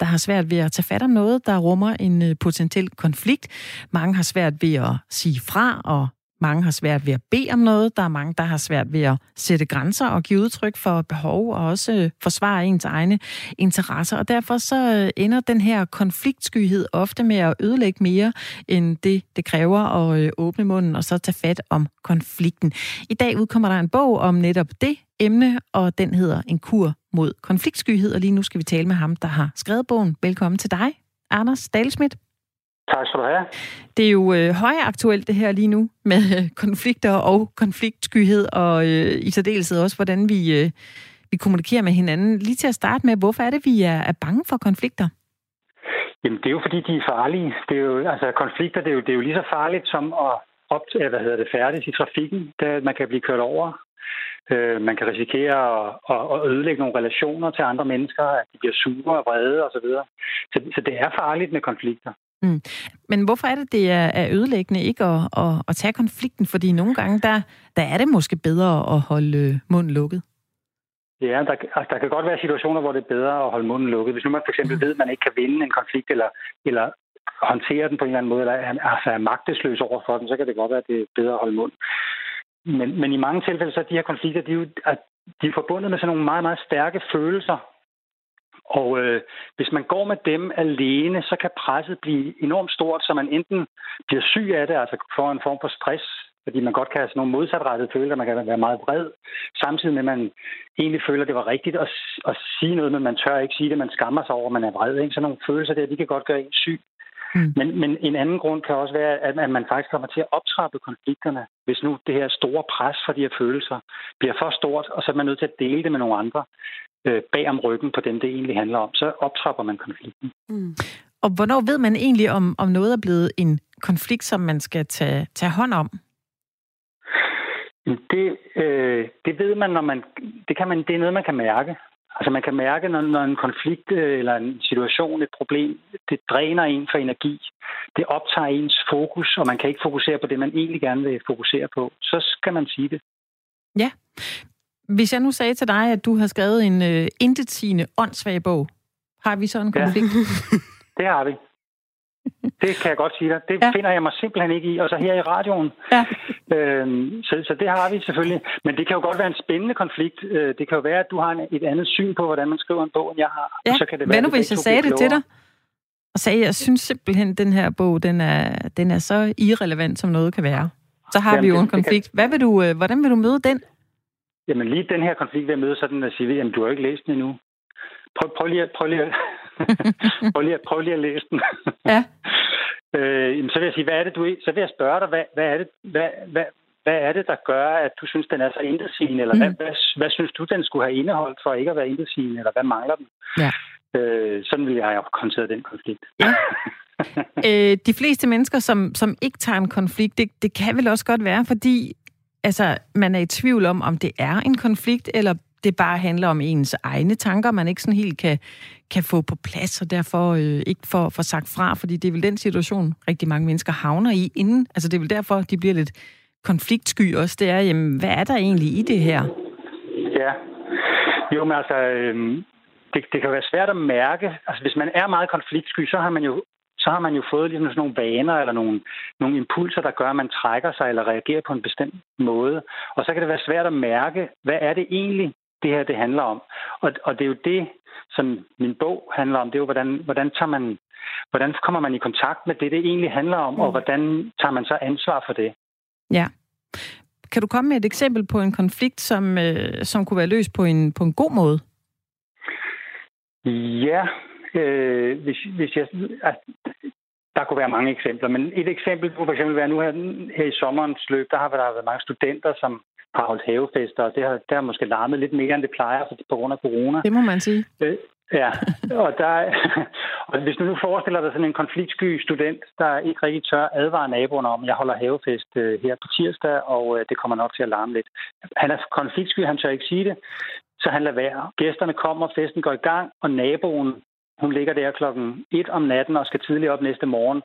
der har svært ved at tage fat om noget, der rummer en øh, potentiel konflikt. Mange har svært ved at sige fra og mange har svært ved at bede om noget. Der er mange, der har svært ved at sætte grænser og give udtryk for behov og også øh, forsvare ens egne interesser. Og derfor så øh, ender den her konfliktskyhed ofte med at ødelægge mere, end det, det kræver at øh, åbne munden og så tage fat om konflikten. I dag udkommer der en bog om netop det emne, og den hedder En kur mod konfliktskyhed. Og lige nu skal vi tale med ham, der har skrevet bogen. Velkommen til dig, Anders Dalsmith. Tak skal du have. Det er jo øh, højaktuelt det her lige nu med øh, konflikter og konfliktskyhed, og øh, i særdeleshed også, hvordan vi, øh, vi kommunikerer med hinanden. Lige til at starte med, hvorfor er det, vi er, er bange for konflikter? Jamen, det er jo fordi, de er farlige. Det er jo, altså, konflikter, det er jo, det er jo lige så farligt som at op, hvad hedder det, færdes i trafikken, da man kan blive kørt over. Øh, man kan risikere at, at ødelægge nogle relationer til andre mennesker, at de bliver sure og vrede osv. Så, så, så det er farligt med konflikter. Mm. Men hvorfor er det, det er, ødelæggende ikke at, at, at tage konflikten? Fordi nogle gange, der, der er det måske bedre at holde øh, munden lukket. Ja, der, altså, der kan godt være situationer, hvor det er bedre at holde munden lukket. Hvis nu man for eksempel mm. ved, at man ikke kan vinde en konflikt, eller, eller håndtere den på en eller anden måde, eller er, altså er magtesløs over for den, så kan det godt være, at det er bedre at holde mund. Men, men i mange tilfælde, så er de her konflikter, de er jo de er forbundet med sådan nogle meget, meget stærke følelser, og øh, hvis man går med dem alene, så kan presset blive enormt stort, så man enten bliver syg af det, altså får en form for stress, fordi man godt kan have sådan nogle modsatrettede følelser, man kan være meget vred, samtidig med, at man egentlig føler, at det var rigtigt at, at sige noget, men man tør ikke sige det, man skammer sig over, at man er vred. Ikke? Så nogle følelser der, de kan godt gøre en syg. Mm. Men, men en anden grund kan også være, at, at man faktisk kommer til at optrappe konflikterne, hvis nu det her store pres for de her følelser bliver for stort, og så er man nødt til at dele det med nogle andre øh, bag om ryggen på dem, det egentlig handler om. Så optrapper man konflikten. Mm. Og hvornår ved man egentlig, om, om noget er blevet en konflikt, som man skal tage, tage hånd om? Det, øh, det ved man, når man, det, kan man, det er noget, man kan mærke. Altså man kan mærke, når, når en konflikt øh, eller en situation, et problem, det dræner en for energi. Det optager ens fokus, og man kan ikke fokusere på det, man egentlig gerne vil fokusere på. Så skal man sige det. Ja. Hvis jeg nu sagde til dig, at du har skrevet en øh, intetsigende åndssvag bog, har vi så en konflikt? Ja, det har vi. Det kan jeg godt sige dig. Det ja. finder jeg mig simpelthen ikke i. Og så her i radioen. Ja. Øhm, så, så det har vi selvfølgelig. Men det kan jo godt være en spændende konflikt. Øh, det kan jo være, at du har en, et andet syn på, hvordan man skriver en bog, end jeg har. Ja. Så kan det være, Hvad nu, hvis jeg sagde det til dig? Og sagde, at jeg synes simpelthen, at den her bog, den er, den er så irrelevant, som noget kan være. Så har Jamen, vi jo en konflikt. Hvad vil du, øh, hvordan vil du møde den? Jamen lige den her konflikt vil jeg møde sådan at sige, at du har ikke læst den endnu. Prøv, prøv, lige, prøv, lige, prøv, lige, prøv lige at læse den. ja. øh, så vil jeg sige, hvad er det, du Så vil jeg spørge dig, hvad, hvad er det, hvad, hvad, hvad er det, der gør, at du synes, den er så intetsigende? Eller mm. hvad, hvad, hvad synes du, den skulle have indeholdt for ikke at være intetsigende? Eller hvad mangler den? Ja. Øh, sådan vil jeg have håndteret den konflikt. Ja. øh, de fleste mennesker, som, som ikke tager en konflikt, det, det kan vel også godt være, fordi altså, man er i tvivl om, om det er en konflikt, eller det bare handler om ens egne tanker, man ikke sådan helt kan, kan få på plads, og derfor øh, ikke får, får sagt fra, fordi det er vel den situation, rigtig mange mennesker havner i inden. Altså det er vel derfor, de bliver lidt konfliktsky også. Det er, jamen, hvad er der egentlig i det her? Ja, jo, men altså, øh, det, det kan være svært at mærke. Altså hvis man er meget konfliktsky, så har man jo så har man jo fået ligesom sådan nogle vaner eller nogle, nogle impulser, der gør, at man trækker sig eller reagerer på en bestemt måde. Og så kan det være svært at mærke, hvad er det egentlig, det her det handler om. Og, og det er jo det, som min bog handler om. Det er jo, hvordan, hvordan, tager man, hvordan kommer man i kontakt med det, det egentlig handler om, mm. og hvordan tager man så ansvar for det. Ja. Kan du komme med et eksempel på en konflikt, som, øh, som kunne være løst på en, på en god måde? Ja, øh, hvis, hvis jeg, altså, der kunne være mange eksempler, men et eksempel kunne for eksempel være nu her, her i sommerens løb, der har der været mange studenter, som har holdt havefester, og det har, det har måske larmet lidt mere, end det plejer på grund af corona. Det må man sige. Øh, ja, og, der, og hvis du nu forestiller dig sådan en konfliktsky student, der ikke rigtig tør advare naboerne om, jeg holder havefest øh, her på tirsdag, og øh, det kommer nok til at larme lidt. Han er konfliktsky, han tør ikke sige det, så han lader være. Gæsterne kommer, festen går i gang, og naboen, hun ligger der klokken 1 om natten og skal tidligt op næste morgen.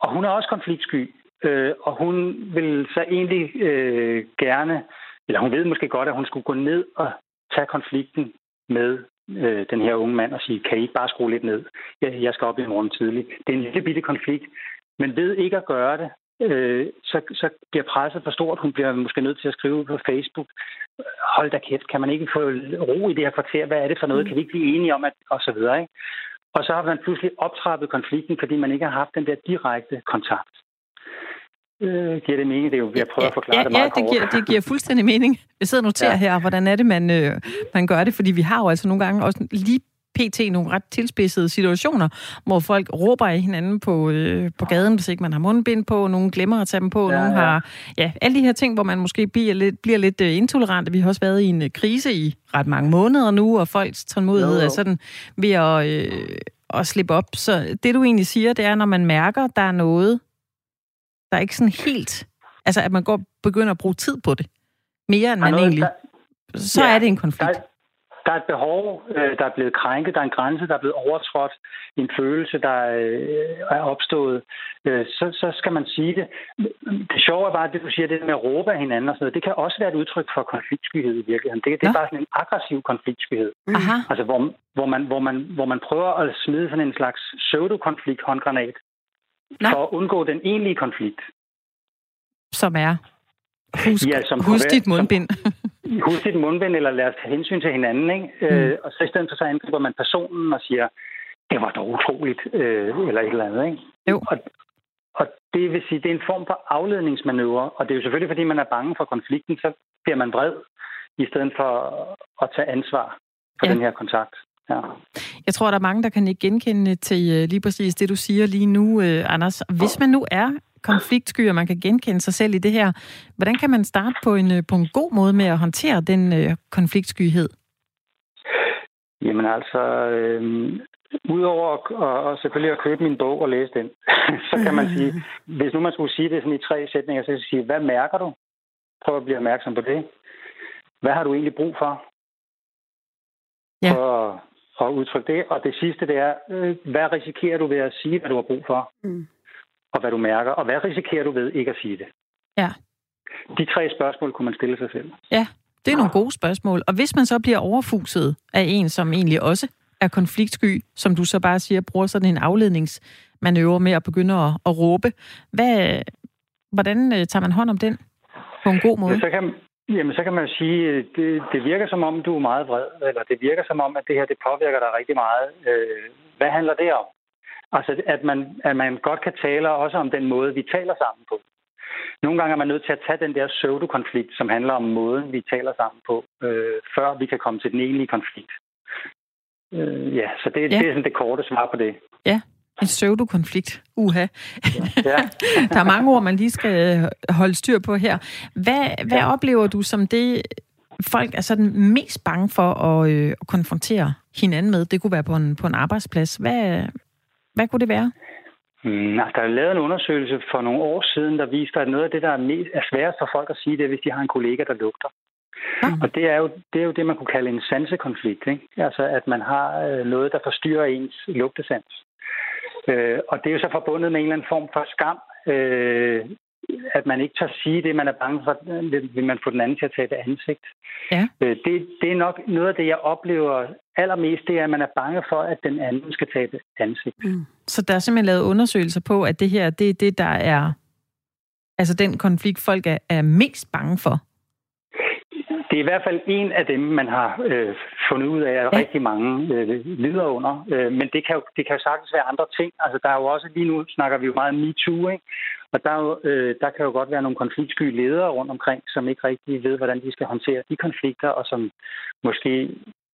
Og hun er også konfliktsky. Øh, og hun vil så egentlig øh, gerne, eller hun ved måske godt, at hun skulle gå ned og tage konflikten med øh, den her unge mand og sige, kan I ikke bare skrue lidt ned? Jeg, jeg skal op i morgen tidlig. Det er en lille bitte konflikt, men ved ikke at gøre det, øh, så, så bliver presset for stort. Hun bliver måske nødt til at skrive på Facebook, hold da kæft, kan man ikke få ro i det her kvarter? Hvad er det for noget? Kan vi ikke blive enige om, at, og så videre, ikke? Og så har man pludselig optrappet konflikten, fordi man ikke har haft den der direkte kontakt. Øh, giver det mening? Det er jo, jeg prøver at forklare ja, det meget Ja, det giver, det giver fuldstændig mening. Jeg sidder og noterer ja. her, hvordan er det, man, øh, man gør det, fordi vi har jo altså nogle gange også lige pt. nogle ret tilspidsede situationer, hvor folk råber af hinanden på, øh, på gaden, hvis ikke man har mundbind på, nogen glemmer at tage dem på, ja, nogen har... Ja, alle de her ting, hvor man måske bliver lidt, bliver lidt uh, intolerante. Vi har også været i en uh, krise i ret mange måneder nu, og folks tålmodighed er sådan ved at, øh, at slippe op. Så det, du egentlig siger, det er, når man mærker, der er noget, der er ikke sådan helt... Altså, at man går begynder at bruge tid på det. Mere end man noget, egentlig... Så ja, er det en konflikt. Der, der er et behov, øh, der er blevet krænket, der er en grænse, der er blevet overtrådt, en følelse, der øh, er opstået, øh, så, så skal man sige det. Det sjove er bare, at det du siger, det med at råbe af hinanden og sådan noget, det kan også være et udtryk for konfliktskyhed i virkeligheden. Det, det er ja. bare sådan en aggressiv konfliktskyhed. Aha. Altså, hvor, hvor, man, hvor, man, hvor man prøver at smide sådan en slags pseudo-konflikt håndgranat, for at undgå den egentlige konflikt. Som er? Husk, ja, som husk dit mundbind. Som, husk dit mundbind, eller lad os tage hensyn til hinanden. Ikke? Mm. Øh, og så i stedet for så angriber man personen og siger, det var dog utroligt, øh, eller et eller andet. Ikke? Jo. Og, og det vil sige, det er en form for afledningsmanøvre, og det er jo selvfølgelig, fordi man er bange for konflikten, så bliver man vred, i stedet for at tage ansvar for ja. den her kontakt. Ja. Jeg tror, der er mange, der kan ikke genkende til øh, lige præcis det, du siger lige nu, øh, Anders. Hvis man nu er konfliktsky, og man kan genkende sig selv i det her, hvordan kan man starte på en, øh, på en god måde med at håndtere den øh, konfliktskyhed? Jamen altså, øh, udover at, og, og selvfølgelig at købe min bog og læse den, så kan man sige, hvis nu man skulle sige det sådan i tre sætninger, så kan jeg sige, hvad mærker du? Prøv at blive opmærksom på det. Hvad har du egentlig brug for? Ja. At, at udtrykke det. Og det sidste, det er, øh, hvad risikerer du ved at sige, hvad du har brug for? Mm og hvad du mærker, og hvad risikerer du ved ikke at sige det? Ja. De tre spørgsmål kunne man stille sig selv. Ja, det er nogle gode spørgsmål. Og hvis man så bliver overfuset af en, som egentlig også er konfliktsky, som du så bare siger, bruger sådan en afledningsmanøvre med at begynde at, at råbe, hvad, hvordan øh, tager man hånd om den på en god måde? Ja, så kan, jamen, så kan man jo sige, det, det virker som om, du er meget vred, eller det virker som om, at det her det påvirker dig rigtig meget. Øh, hvad handler det om? Altså, at man, at man godt kan tale også om den måde, vi taler sammen på. Nogle gange er man nødt til at tage den der pseudo-konflikt, som handler om måden, vi taler sammen på, øh, før vi kan komme til den egentlige konflikt. Øh, ja, så det, ja. det er sådan det korte svar på det. Ja, En pseudo-konflikt. Uha. Ja. der er mange ord, man lige skal øh, holde styr på her. Hvad, hvad ja. oplever du som det, folk er sådan mest bange for at, øh, at konfrontere hinanden med? Det kunne være på en, på en arbejdsplads. Hvad, hvad kunne det være? Mm, altså, der er lavet en undersøgelse for nogle år siden, der viste, at noget af det, der er, mest, er sværest for folk at sige, det er, hvis de har en kollega, der lugter. Mm. Og det er, jo, det er jo det, man kunne kalde en sansekonflikt. Ikke? Altså, at man har øh, noget, der forstyrrer ens lugtesans. Øh, og det er jo så forbundet med en eller anden form for skam, øh, at man ikke tør sige det, man er bange for, vil man få den anden til at tage det ansigt. Ja. Øh, det, det er nok noget af det, jeg oplever allermest, det er, at man er bange for, at den anden skal tage det ansigt. Mm. Så der er simpelthen lavet undersøgelser på, at det her, det er det, der er altså den konflikt, folk er, er mest bange for? Det er i hvert fald en af dem, man har øh, fundet ud af, at ja. rigtig mange øh, lider under. Øh, men det kan, jo, det kan jo sagtens være andre ting. Altså, der er jo også lige nu, snakker vi jo meget MeToo, ikke? Og der, øh, der kan jo godt være nogle konfliktsky ledere rundt omkring, som ikke rigtig ved, hvordan de skal håndtere de konflikter, og som måske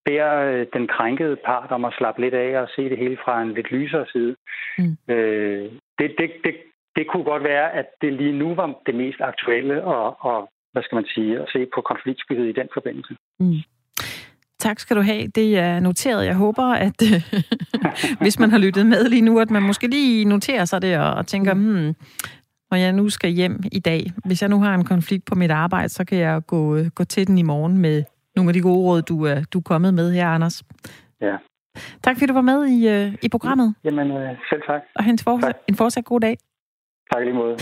beder øh, den krænkede part om at slappe lidt af og se det hele fra en lidt lysere side. Mm. Øh, det, det, det, det kunne godt være, at det lige nu var det mest aktuelle og, og hvad skal man sige, at se på konfliktskyhed i den forbindelse. Mm. Tak skal du have. Det er noteret. Jeg håber, at hvis man har lyttet med lige nu, at man måske lige noterer sig det og, og tænker, hmm, når jeg nu skal hjem i dag, hvis jeg nu har en konflikt på mit arbejde, så kan jeg gå, gå til den i morgen med nogle af de gode råd, du, er, du er kommet med her, Anders. Ja. Tak fordi du var med i, øh, i programmet. Jamen, øh, selv tak. Og en fortsat, en fortsat god dag. Tak lige måde.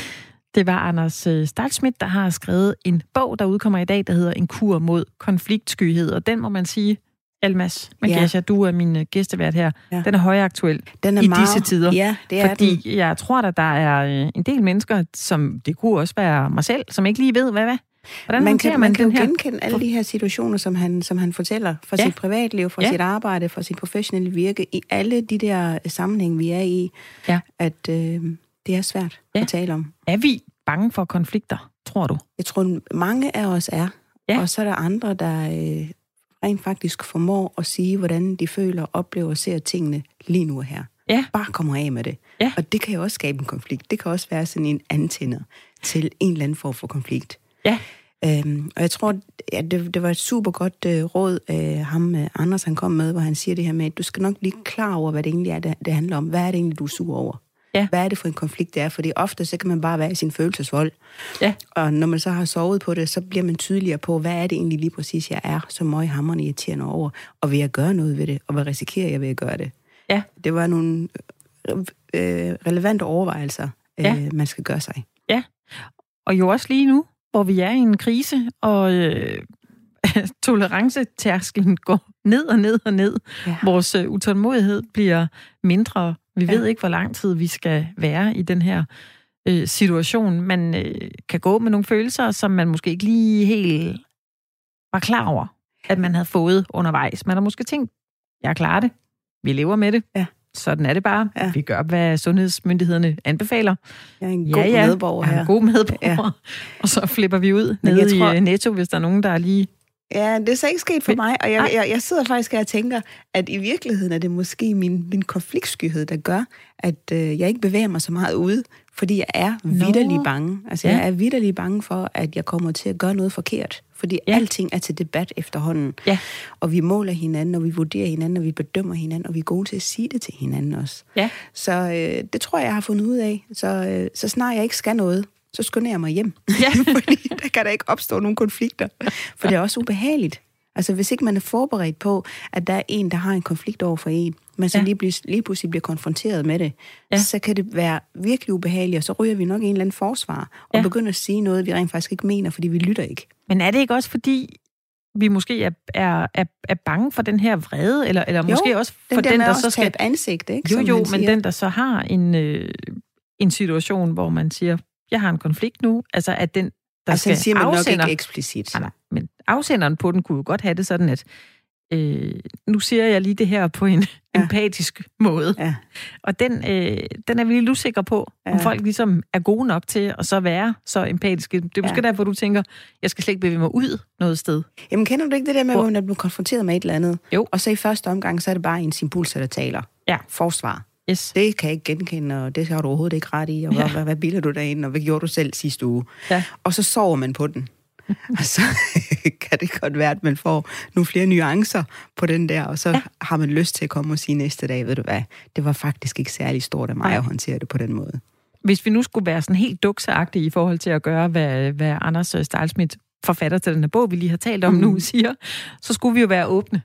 Det var Anders øh, Staksmith, der har skrevet en bog, der udkommer i dag, der hedder En kur mod konfliktskyhed. Og den må man sige, Almas Magasha, ja. du er min øh, gæstevært her. Ja. Den er højaktuel den er i meget, disse tider. Ja, det er fordi den. jeg tror, at der er en del mennesker, som det kunne også være mig selv, som ikke lige ved, hvad hvad Hvordan man kan, man, man kan jo genkende alle de her situationer, som han, som han fortæller fra ja. sit privatliv, fra ja. sit arbejde, fra sit professionelle virke, i alle de der sammenhænge, vi er i, ja. at øh, det er svært ja. at tale om. Er vi bange for konflikter, tror du? Jeg tror, mange af os er. Ja. Og så er der andre, der øh, rent faktisk formår at sige, hvordan de føler, oplever og ser tingene lige nu og her. Ja. Bare kommer af med det. Ja. Og det kan jo også skabe en konflikt. Det kan også være sådan en antænder til en eller anden form for konflikt. Ja. Øhm, og jeg tror, ja, det, det var et super godt øh, råd, øh, ham øh, Anders han kom med, hvor han siger det her med, at du skal nok blive klar over, hvad det egentlig er, det, det handler om. Hvad er det egentlig, du er sur over? Ja. Hvad er det for en konflikt, det er? Fordi ofte så kan man bare være i sin følelsesvold. Ja. Og når man så har sovet på det, så bliver man tydeligere på, hvad er det egentlig lige præcis, jeg er så meget hammerne irriterende over? Og vil jeg gøre noget ved det? Og hvad risikerer jeg ved at gøre det? Ja. Det var nogle øh, øh relevante overvejelser, ja. øh, man skal gøre sig. Ja, og jo også lige nu, hvor vi er i en krise, og øh, tolerancetærskelen går ned og ned og ned. Ja. Vores øh, utålmodighed bliver mindre. Vi ja. ved ikke, hvor lang tid vi skal være i den her øh, situation. Man øh, kan gå med nogle følelser, som man måske ikke lige helt var klar over, at man havde fået undervejs. Man har måske tænkt, jeg klarer det. Vi lever med det. Ja. Sådan er det bare. Ja. Vi gør, hvad sundhedsmyndighederne anbefaler. Jeg er en god ja, ja. medborger her. Jeg er en god medborger. Ja. Og så flipper vi ud Men nede tror... i øh, Netto, hvis der er nogen, der er lige Ja, det er så ikke sket for mig, og jeg, jeg, jeg sidder faktisk og tænker, at i virkeligheden er det måske min, min konfliktskyhed, der gør, at øh, jeg ikke bevæger mig så meget ude, fordi jeg er vidderlig bange. Altså, ja. jeg er vidderlig bange for, at jeg kommer til at gøre noget forkert, fordi ja. alting er til debat efterhånden. Ja. Og vi måler hinanden, og vi vurderer hinanden, og vi bedømmer hinanden, og vi er gode til at sige det til hinanden også. Ja. Så øh, det tror jeg, jeg har fundet ud af. Så, øh, så snart jeg ikke skal noget, så skynder jeg mig hjem. Ja. Fordi der kan der ikke opstå nogen konflikter. For det er også ubehageligt. Altså, hvis ikke man er forberedt på, at der er en, der har en konflikt over for en, men så ja. lige, bliver, lige pludselig bliver konfronteret med det, ja. så kan det være virkelig ubehageligt, og så ryger vi nok en eller anden forsvar, og ja. begynder at sige noget, vi rent faktisk ikke mener, fordi vi lytter ikke. Men er det ikke også fordi, vi måske er, er, er, er bange for den her vrede, eller, eller jo, måske også for den, den der, der så skal... ansigt, ikke? Jo, jo, men den, der så har en, øh, en situation, hvor man siger, jeg har en konflikt nu, altså at den, der altså, skal siger man afsender, nok ikke eksplicit. Nej, nej, men afsenderen på den kunne jo godt have det sådan, at øh, nu siger jeg lige det her på en ja. empatisk måde. Ja. Og den, øh, den er vi lidt usikre på, ja. om folk ligesom er gode nok til at så være så empatiske. Det er måske ja. derfor, du tænker, jeg skal slet ikke bevæge mig ud noget sted. Jamen kender du ikke det der med, hvor man bliver konfronteret med et eller andet, jo. og så i første omgang, så er det bare en der taler. Ja. Forsvar. Yes. Det kan jeg ikke genkende, og det har du overhovedet ikke ret i. Og ja. hvad, hvad bilder du derinde, og hvad gjorde du selv sidste uge? Ja. Og så sover man på den. og så kan det godt være, at man får nogle flere nuancer på den der, og så ja. har man lyst til at komme og sige næste dag, ved du hvad, det var faktisk ikke særlig stort af mig Nej. at håndtere det på den måde. Hvis vi nu skulle være sådan helt dukseagtige i forhold til at gøre, hvad, hvad Anders Stejlsmidt, forfatter til den her bog, vi lige har talt om mm. nu, siger, så skulle vi jo være åbne.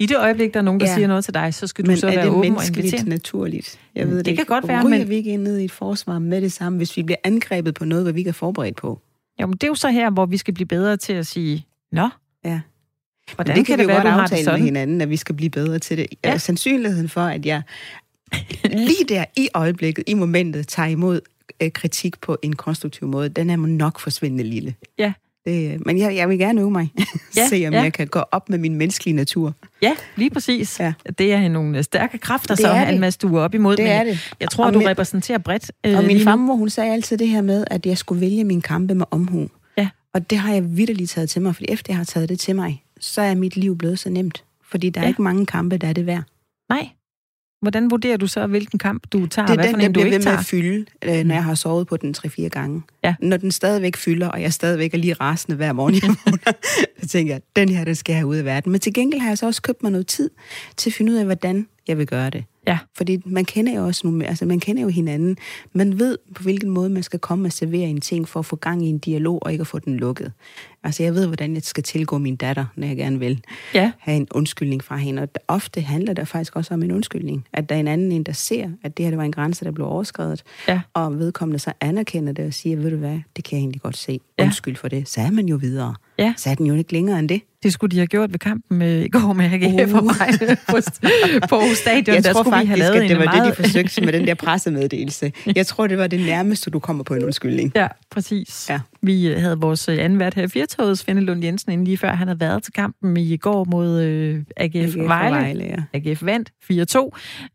I det øjeblik, der er nogen, der ja. siger noget til dig, så skal du men så være åben og invitere. Men er det naturligt? Jeg ved det, det kan godt være, men... vi ikke ind i et forsvar med det samme, hvis vi bliver angrebet på noget, hvad vi ikke er forberedt på? Jo, men det er jo så her, hvor vi skal blive bedre til at sige, nå, ja. hvordan det kan, kan det vi være, du har det med hinanden, at vi skal blive bedre til det. Ja. Sandsynligheden for, at jeg lige der i øjeblikket, i momentet, tager imod øh, kritik på en konstruktiv måde, den er nok forsvindende lille. Ja. Det, men jeg, jeg vil gerne øve mig. Ja, Se, om ja. jeg kan gå op med min menneskelige natur. Ja, lige præcis. Ja. Det er nogle stærke kræfter, Det så er det. Almas, du er op imod. Det men er det. Jeg tror, Og du min- repræsenterer bredt. øh, Og min farmor, hun sagde altid det her med, at jeg skulle vælge min kampe med omhu. Ja. Og det har jeg vidderligt taget til mig, for efter jeg har taget det til mig, så er mit liv blevet så nemt. Fordi der er Ja. ikke mange kampe, der er det værd. Nej. Hvordan vurderer du så, hvilken kamp du tager, Det er den, en, du bliver ikke ved med tager? at fylde, øh, når jeg har sovet på den 3-4 gange. Ja. Når den stadigvæk fylder, og jeg stadigvæk er lige rasende hver morgen, jeg vågner, så tænker jeg, den her, den skal jeg have ud af verden. Men til gengæld har jeg så også købt mig noget tid til at finde ud af, hvordan jeg vil gøre det. Ja. Fordi man kender jo også nogle, altså man kender jo hinanden. Man ved, på hvilken måde man skal komme og servere en ting for at få gang i en dialog og ikke at få den lukket. Altså jeg ved, hvordan jeg skal tilgå min datter, når jeg gerne vil Ja. have en undskyldning fra hende. Og ofte handler det faktisk også om en undskyldning. At der er en anden en, der ser, at det her det var en grænse, der blev overskrevet. Ja. Og vedkommende så anerkender det og siger, ved du hvad, det kan jeg egentlig godt se. Undskyld for det. Så er man jo videre. Ja. Så er den jo ikke længere end det. Det skulle de have gjort ved kampen med, i går med AGF og Uh. mig på, på Stadion. Jeg der tror skulle vi faktisk, have at det var meget... det, de forsøgte med den der pressemeddelelse. Jeg tror, det var det nærmeste, du kommer på en undskyldning. Ja, præcis. Ja. Vi havde vores øh, anden vært her i Firtoget, Svende Lund Jensen, inden lige før han havde været til kampen i går mod øh, AGF, AGF og Vejle. Vejle, ja. AGF vandt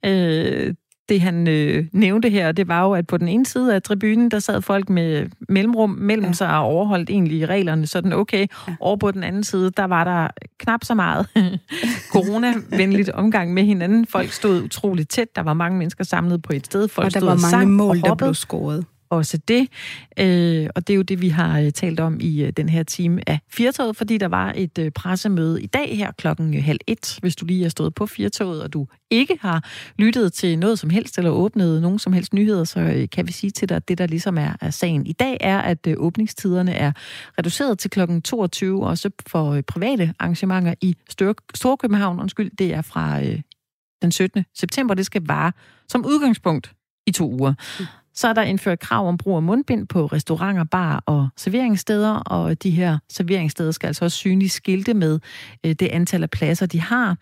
4-2. Øh, det han øh, nævnte her, det var jo, at på den ene side af tribunen, der sad folk med mellemrum mellem ja. Sig og overholdt egentlig reglerne sådan okay. Ja. Over på den anden side, der var der knap så meget coronavenligt omgang med hinanden. Folk stod utroligt tæt. Der var mange mennesker samlet på et sted. Folk Og der stod var og mange sang mål, og der blev scoret også det. Øh, og det er jo det, vi har øh, talt om i øh, den her time af Firtoget, fordi der var et øh, pressemøde i dag her klokken halv et. Hvis du lige er stået på Firtoget, og du ikke har lyttet til noget som helst, eller åbnet nogen som helst nyheder, så kan vi sige til dig, at det, der ligesom er, er sagen i dag, er, at åbningstiderne er reduceret til klokken 22, også for private arrangementer i Storkøbenhavn. Undskyld, det er fra øh, den 17. september. Det skal vare som udgangspunkt i to uger. Mm. Så er der indført krav om brug af mundbind på restauranter, bar og serveringssteder, og de her serveringssteder skal altså også synligt skilte med øh, det antal af pladser, de har.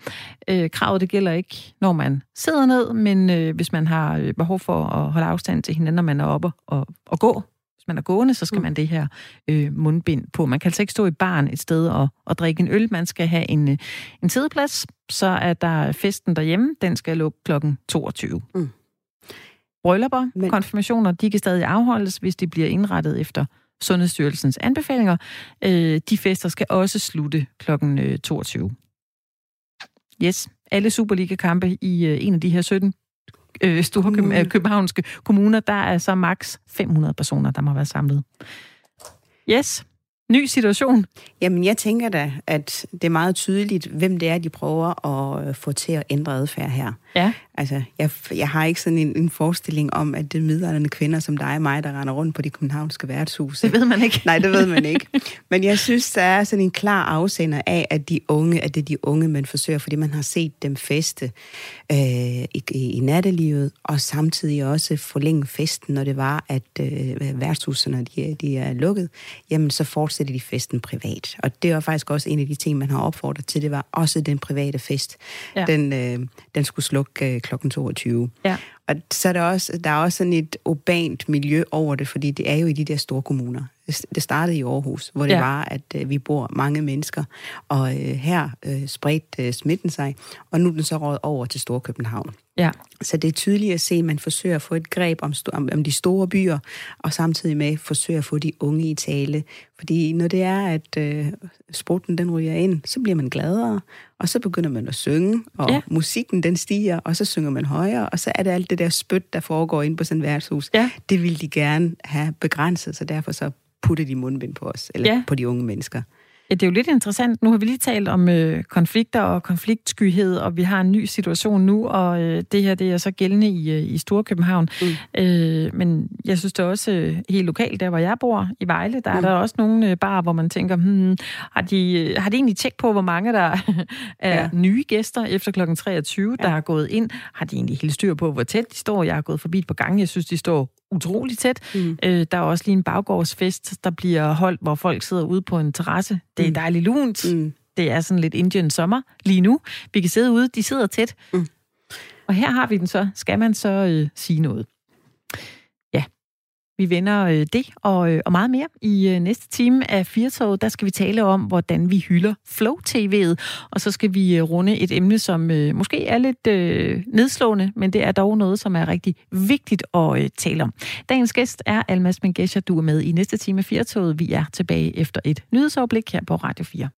Øh, kravet det gælder ikke, når man sidder ned, men øh, hvis man har øh, behov for at holde afstand til hinanden, når man er oppe og, og gå, hvis man er gående, så skal man det her øh, mundbind på. Man kan altså ikke stå i baren et sted og, og drikke en øl. Man skal have en, en sideplads. Så er der festen derhjemme. Den skal lukke klokken 22. Mm. Bryllupper, Men... Konfirmationer, de kan stadig afholdes, hvis de bliver indrettet efter Sundhedsstyrelsens anbefalinger. Øh, de fester skal også slutte klokken øh, 22. Yes, alle Superliga-kampe i øh, en af de her 17 øh, store øh, københavnske kommuner, der er så maks 500 personer, der må være samlet. Yes, ny situation. Jamen, jeg tænker da, at det er meget tydeligt, hvem det er, de prøver at øh, få til at ændre adfærd her. Ja. Altså, jeg, jeg har ikke sådan en, en forestilling om, at det er midlerne kvinder som dig og mig, der render rundt på de københavnske værtshuse. Det ved man ikke. Nej, det ved man ikke. Men jeg synes, der er sådan en klar afsender af, at de unge, at det er de unge, man forsøger, fordi man har set dem feste øh, i, i, nattelivet, og samtidig også forlænge festen, når det var, at øh, værtshusene de, de er lukket, jamen så fortsætter de festen privat. Og det var faktisk også en af de ting, man har opfordret til, det var også den private fest. Ja. Den, øh, den skulle slukke øh, klokken 22. Ja. Og så er der også, der er også sådan et urbant miljø over det, fordi det er jo i de der store kommuner. Det startede i Aarhus, hvor det ja. var, at øh, vi bor mange mennesker, og øh, her øh, spredte øh, smitten sig, og nu er den så råd over til Storkøbenhavn. Ja. Så det er tydeligt at se, at man forsøger at få et greb om, om, om de store byer, og samtidig med forsøger at få de unge i tale. Fordi når det er, at øh, sprutten den ryger ind, så bliver man gladere, og så begynder man at synge, og ja. musikken den stiger, og så synger man højere, og så er det alt det der spyt, der foregår inde på sådan et værtshus. Ja. Det vil de gerne have begrænset, så derfor så putter de mundbind på os, eller ja. på de unge mennesker. Ja, det er jo lidt interessant. Nu har vi lige talt om øh, konflikter og konfliktskyhed, og vi har en ny situation nu, og øh, det her det er så gældende i, øh, i Storkøbenhavn. Mm. Øh, men jeg synes det er også øh, helt lokalt, der hvor jeg bor, i Vejle, der mm. er der også nogle øh, bar, hvor man tænker, hmm, har, de, øh, har de egentlig tjekket på, hvor mange der er ja. nye gæster efter kl. 23, ja. der har gået ind? Har de egentlig helt styr på, hvor tæt de står? Jeg har gået forbi på gange, jeg synes, de står utrolig tæt. Mm. Øh, der er også lige en baggårdsfest, der bliver holdt, hvor folk sidder ude på en terrasse. Det er mm. dejligt lunt. Mm. Det er sådan lidt Indian sommer lige nu. Vi kan sidde ude, de sidder tæt. Mm. Og her har vi den så. Skal man så øh, sige noget? Vi vender øh, det og, øh, og meget mere i øh, næste time af Firtoget. Der skal vi tale om, hvordan vi hylder Flow TV'et, og så skal vi runde et emne, som måske er lidt øh, nedslående, men det er dog noget, som er rigtig vigtigt at øh, tale om. Dagens gæst er Almas Mengesha. Du er med i næste time af Firtoget. Vi er tilbage efter et nyhedsoverblik her på Radio 4.